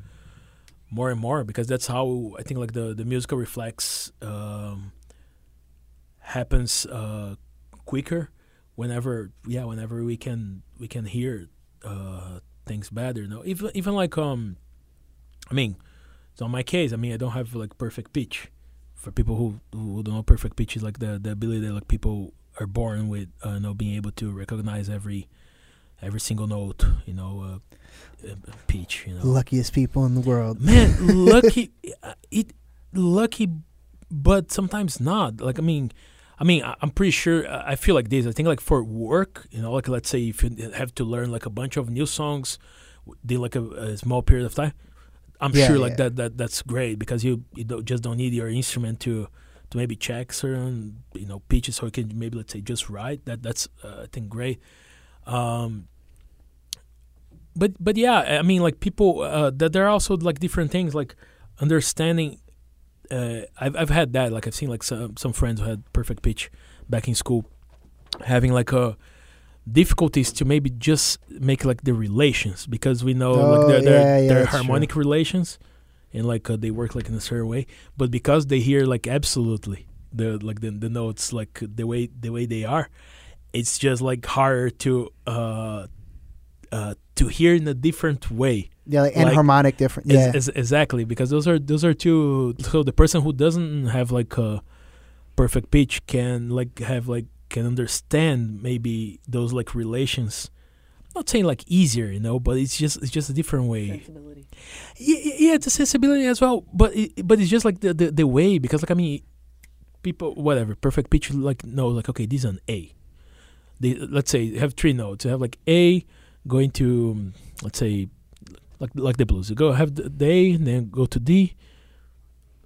more and more because that's how i think like the the musical reflex um happens uh quicker whenever yeah whenever we can we can hear uh things better you know? Even even like um i mean so in my case. I mean i don't have like perfect pitch. For people who who don't know perfect pitch is like the the ability that like people are born with uh, you know being able to recognize every every single note you know uh, uh, pitch you know? Luckiest people in the world. man lucky it lucky but sometimes not. Like i mean i mean i'm pretty sure uh, i feel like this i think like for work you know like let's say if you have to learn like a bunch of new songs in like a, a small period of time i'm Yeah, sure like yeah. that that that's great because you you don't, just don't need your instrument to to maybe check certain you know pitches so you can maybe let's say just write that that's uh, i think great um but but yeah i mean like people uh that there are also like different things like understanding uh i've i've had that like i've seen like some some friends who had perfect pitch back in school having like a difficulties to maybe just make like the relations because we know Oh, like they're, they're, yeah, yeah, they're that's true. harmonic relations and like uh, they work like in a certain way but because they hear like absolutely the like the, the notes like the way the way they are it's just like harder to uh uh to hear in a different way Yeah, like Like, enharmonic different. Ex- Yeah, ex- exactly because those are those are two so the person who doesn't have like a perfect pitch can like have like can understand maybe those like relations I'm not saying like easier you know but it's just it's just a different way Sensibility. yeah, yeah, it's a accessibility as well, but it, but it's just like the, the the way because like I mean, people whatever perfect pitch like know like okay this is an A. They let's say you have three notes. You have like A going to let's say like like the blues. You go have the, A, then go to D,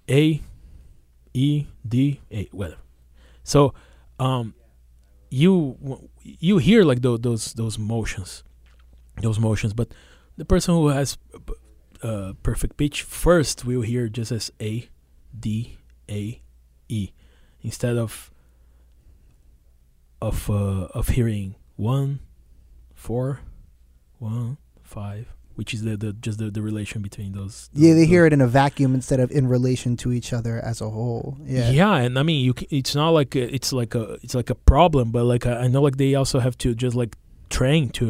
A, E, D, A, whatever. So, um, you you hear like those those those motions, those motions, but the person who has uh, perfect pitch first will hear just as A, D, A, E, instead of of uh, of hearing one, four, one, five. Which is the, the just the, the relation between those. Yeah, they those- hear it in a vacuum instead of in relation to each other as a whole. Yeah. Yeah, and I mean, you. c- It's not like a, it's like a it's like a problem, but like I I know like they also have to just like train to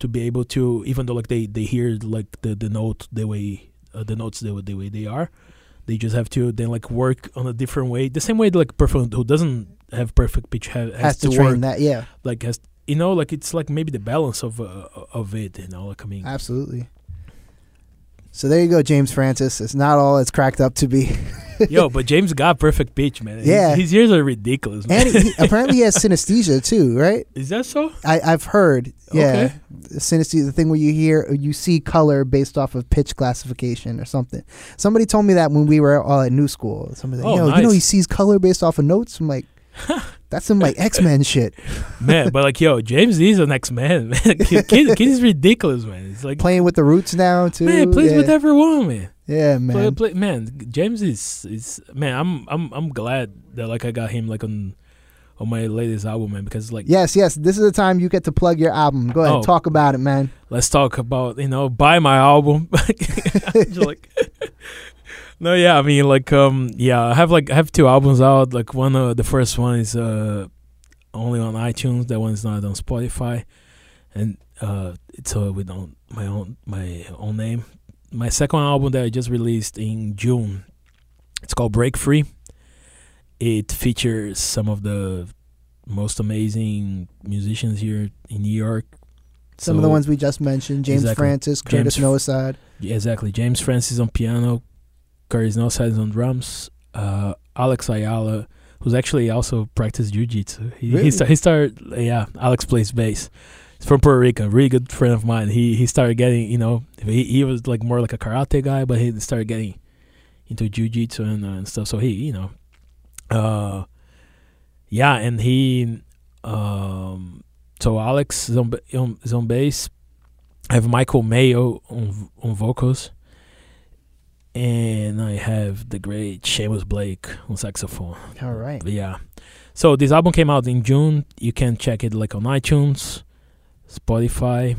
to be able to even though like they they hear like the the note the way uh, the notes the, the way they are, they just have to then like work on a different way. The same way like person who doesn't have perfect pitch has, Has to to, train work that. Yeah, like has you know like it's like maybe the balance of uh, of it. You know, like I mean, absolutely. So there you go, James Francis. It's not all it's cracked up to be. yo, but James got perfect pitch, man. Yeah. his, ears are ridiculous. Man. And he, apparently he has synesthesia too, right? Is that so? I, I've heard. Yeah, Okay. synesthesia, the thing where you hear, you see color based off of pitch classification or something. Somebody told me that when we were all at New School. Somebody, like, Oh, yo, you know, he sees color based off of notes. I'm like, that's some like X Men shit. man. But like, yo, James is an X man, man. kid, kid, kid is ridiculous, man. It's like, Playing with the roots now too. man, plays yeah. with everyone, man. Yeah, man. play, man, James is is man. I'm I'm I'm glad that like I got him like on on my latest album, man. Because like, Yes, yes. This is the time you get to plug your album. Go ahead, Oh. talk about it, man. let's talk about you know buy my album. Just like. No, yeah, I mean, like, um, yeah, I have like I have two albums out. Like one, uh, the first one is uh only on iTunes. That one's not on Spotify, and uh, it's uh, with on my own my own name. My second album that I just released in June, it's called Break Free. It features some of the most amazing musicians here in New York. Some of the ones we just mentioned: James Exactly. Francis, Curtis James-. Yeah, exactly. James Francis on piano, Curtis Nowosad on drums, uh, Alex Ayala, who's actually also practiced jiu-jitsu. He, Really? he, sta- he started, yeah, Alex plays bass. He's from Puerto Rico, really good friend of mine. He he started getting, you know, he, he was like more like a karate guy, but he started getting into jiu-jitsu and, uh, and stuff. So he, you know, uh, yeah, and he, um, so Alex is on, on, is on bass. I have Michael Mayo on on vocals, and I have the great Seamus Blake on saxophone. All right. Yeah, so this album came out in June. You can check it like on iTunes, Spotify,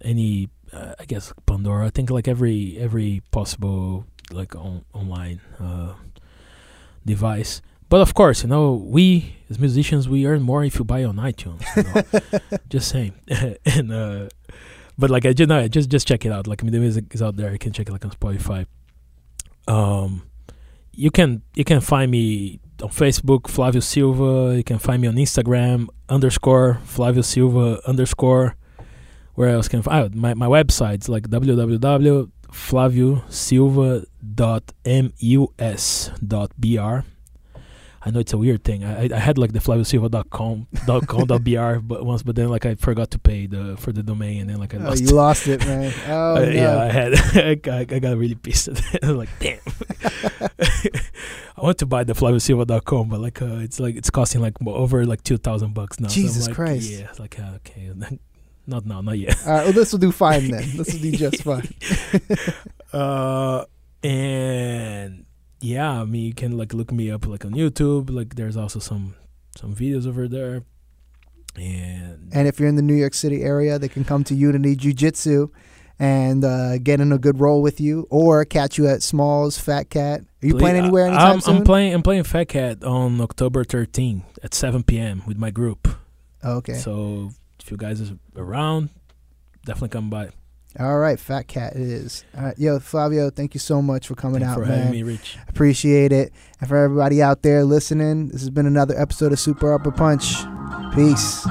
any uh, I guess Pandora. I think like every every possible like on, online uh, device. But of course, you know, we as musicians we earn more if you buy on iTunes. You know? just saying. and uh, but like I just no, just just check it out. Like I mean, the music is out there. You can check it like on Spotify. Um, you can you can find me on Facebook, Flavio Silva. You can find me on Instagram underscore Flavio Silva underscore. Where else can find my my website's like www.flaviosilva.mus.br. I know it's a weird thing. I I, had like the flaviosilva.com dot com dot br but once, but then like I forgot to pay the for the domain, and then like I Oh, lost. you lost it, man. Oh Uh, no. Yeah, I had. I, got- I got really pissed. at it. I was like, damn. I want to buy the flaviosilva.com, but like, uh, it's like it's costing like over like two thousand bucks now. So Jesus like, Christ. Yeah, it's like uh, okay, not now, not yet. All right. Well, this will do fine then. This will do just fine. Uh, and yeah, I mean, you can like look me up like on YouTube. Like, there's also some some videos over there. And, And if you're in the New York City area, they can come to Unity Jiu Jitsu and uh, get in a good roll with you, or catch you at Smalls Fat Cat. Are you Please- playing anywhere anytime I'm, soon? I'm playing. I'm playing Fat Cat on October 13th at 7 p.m. with my group. Okay. So if you guys are around, definitely come by. All right, Fat Cat it is. All right, yo, Flavio, thank you so much for coming Thanks out, for man. having me, Rich. Appreciate it. And for everybody out there listening, this has been another episode of Super Upper Punch. Peace.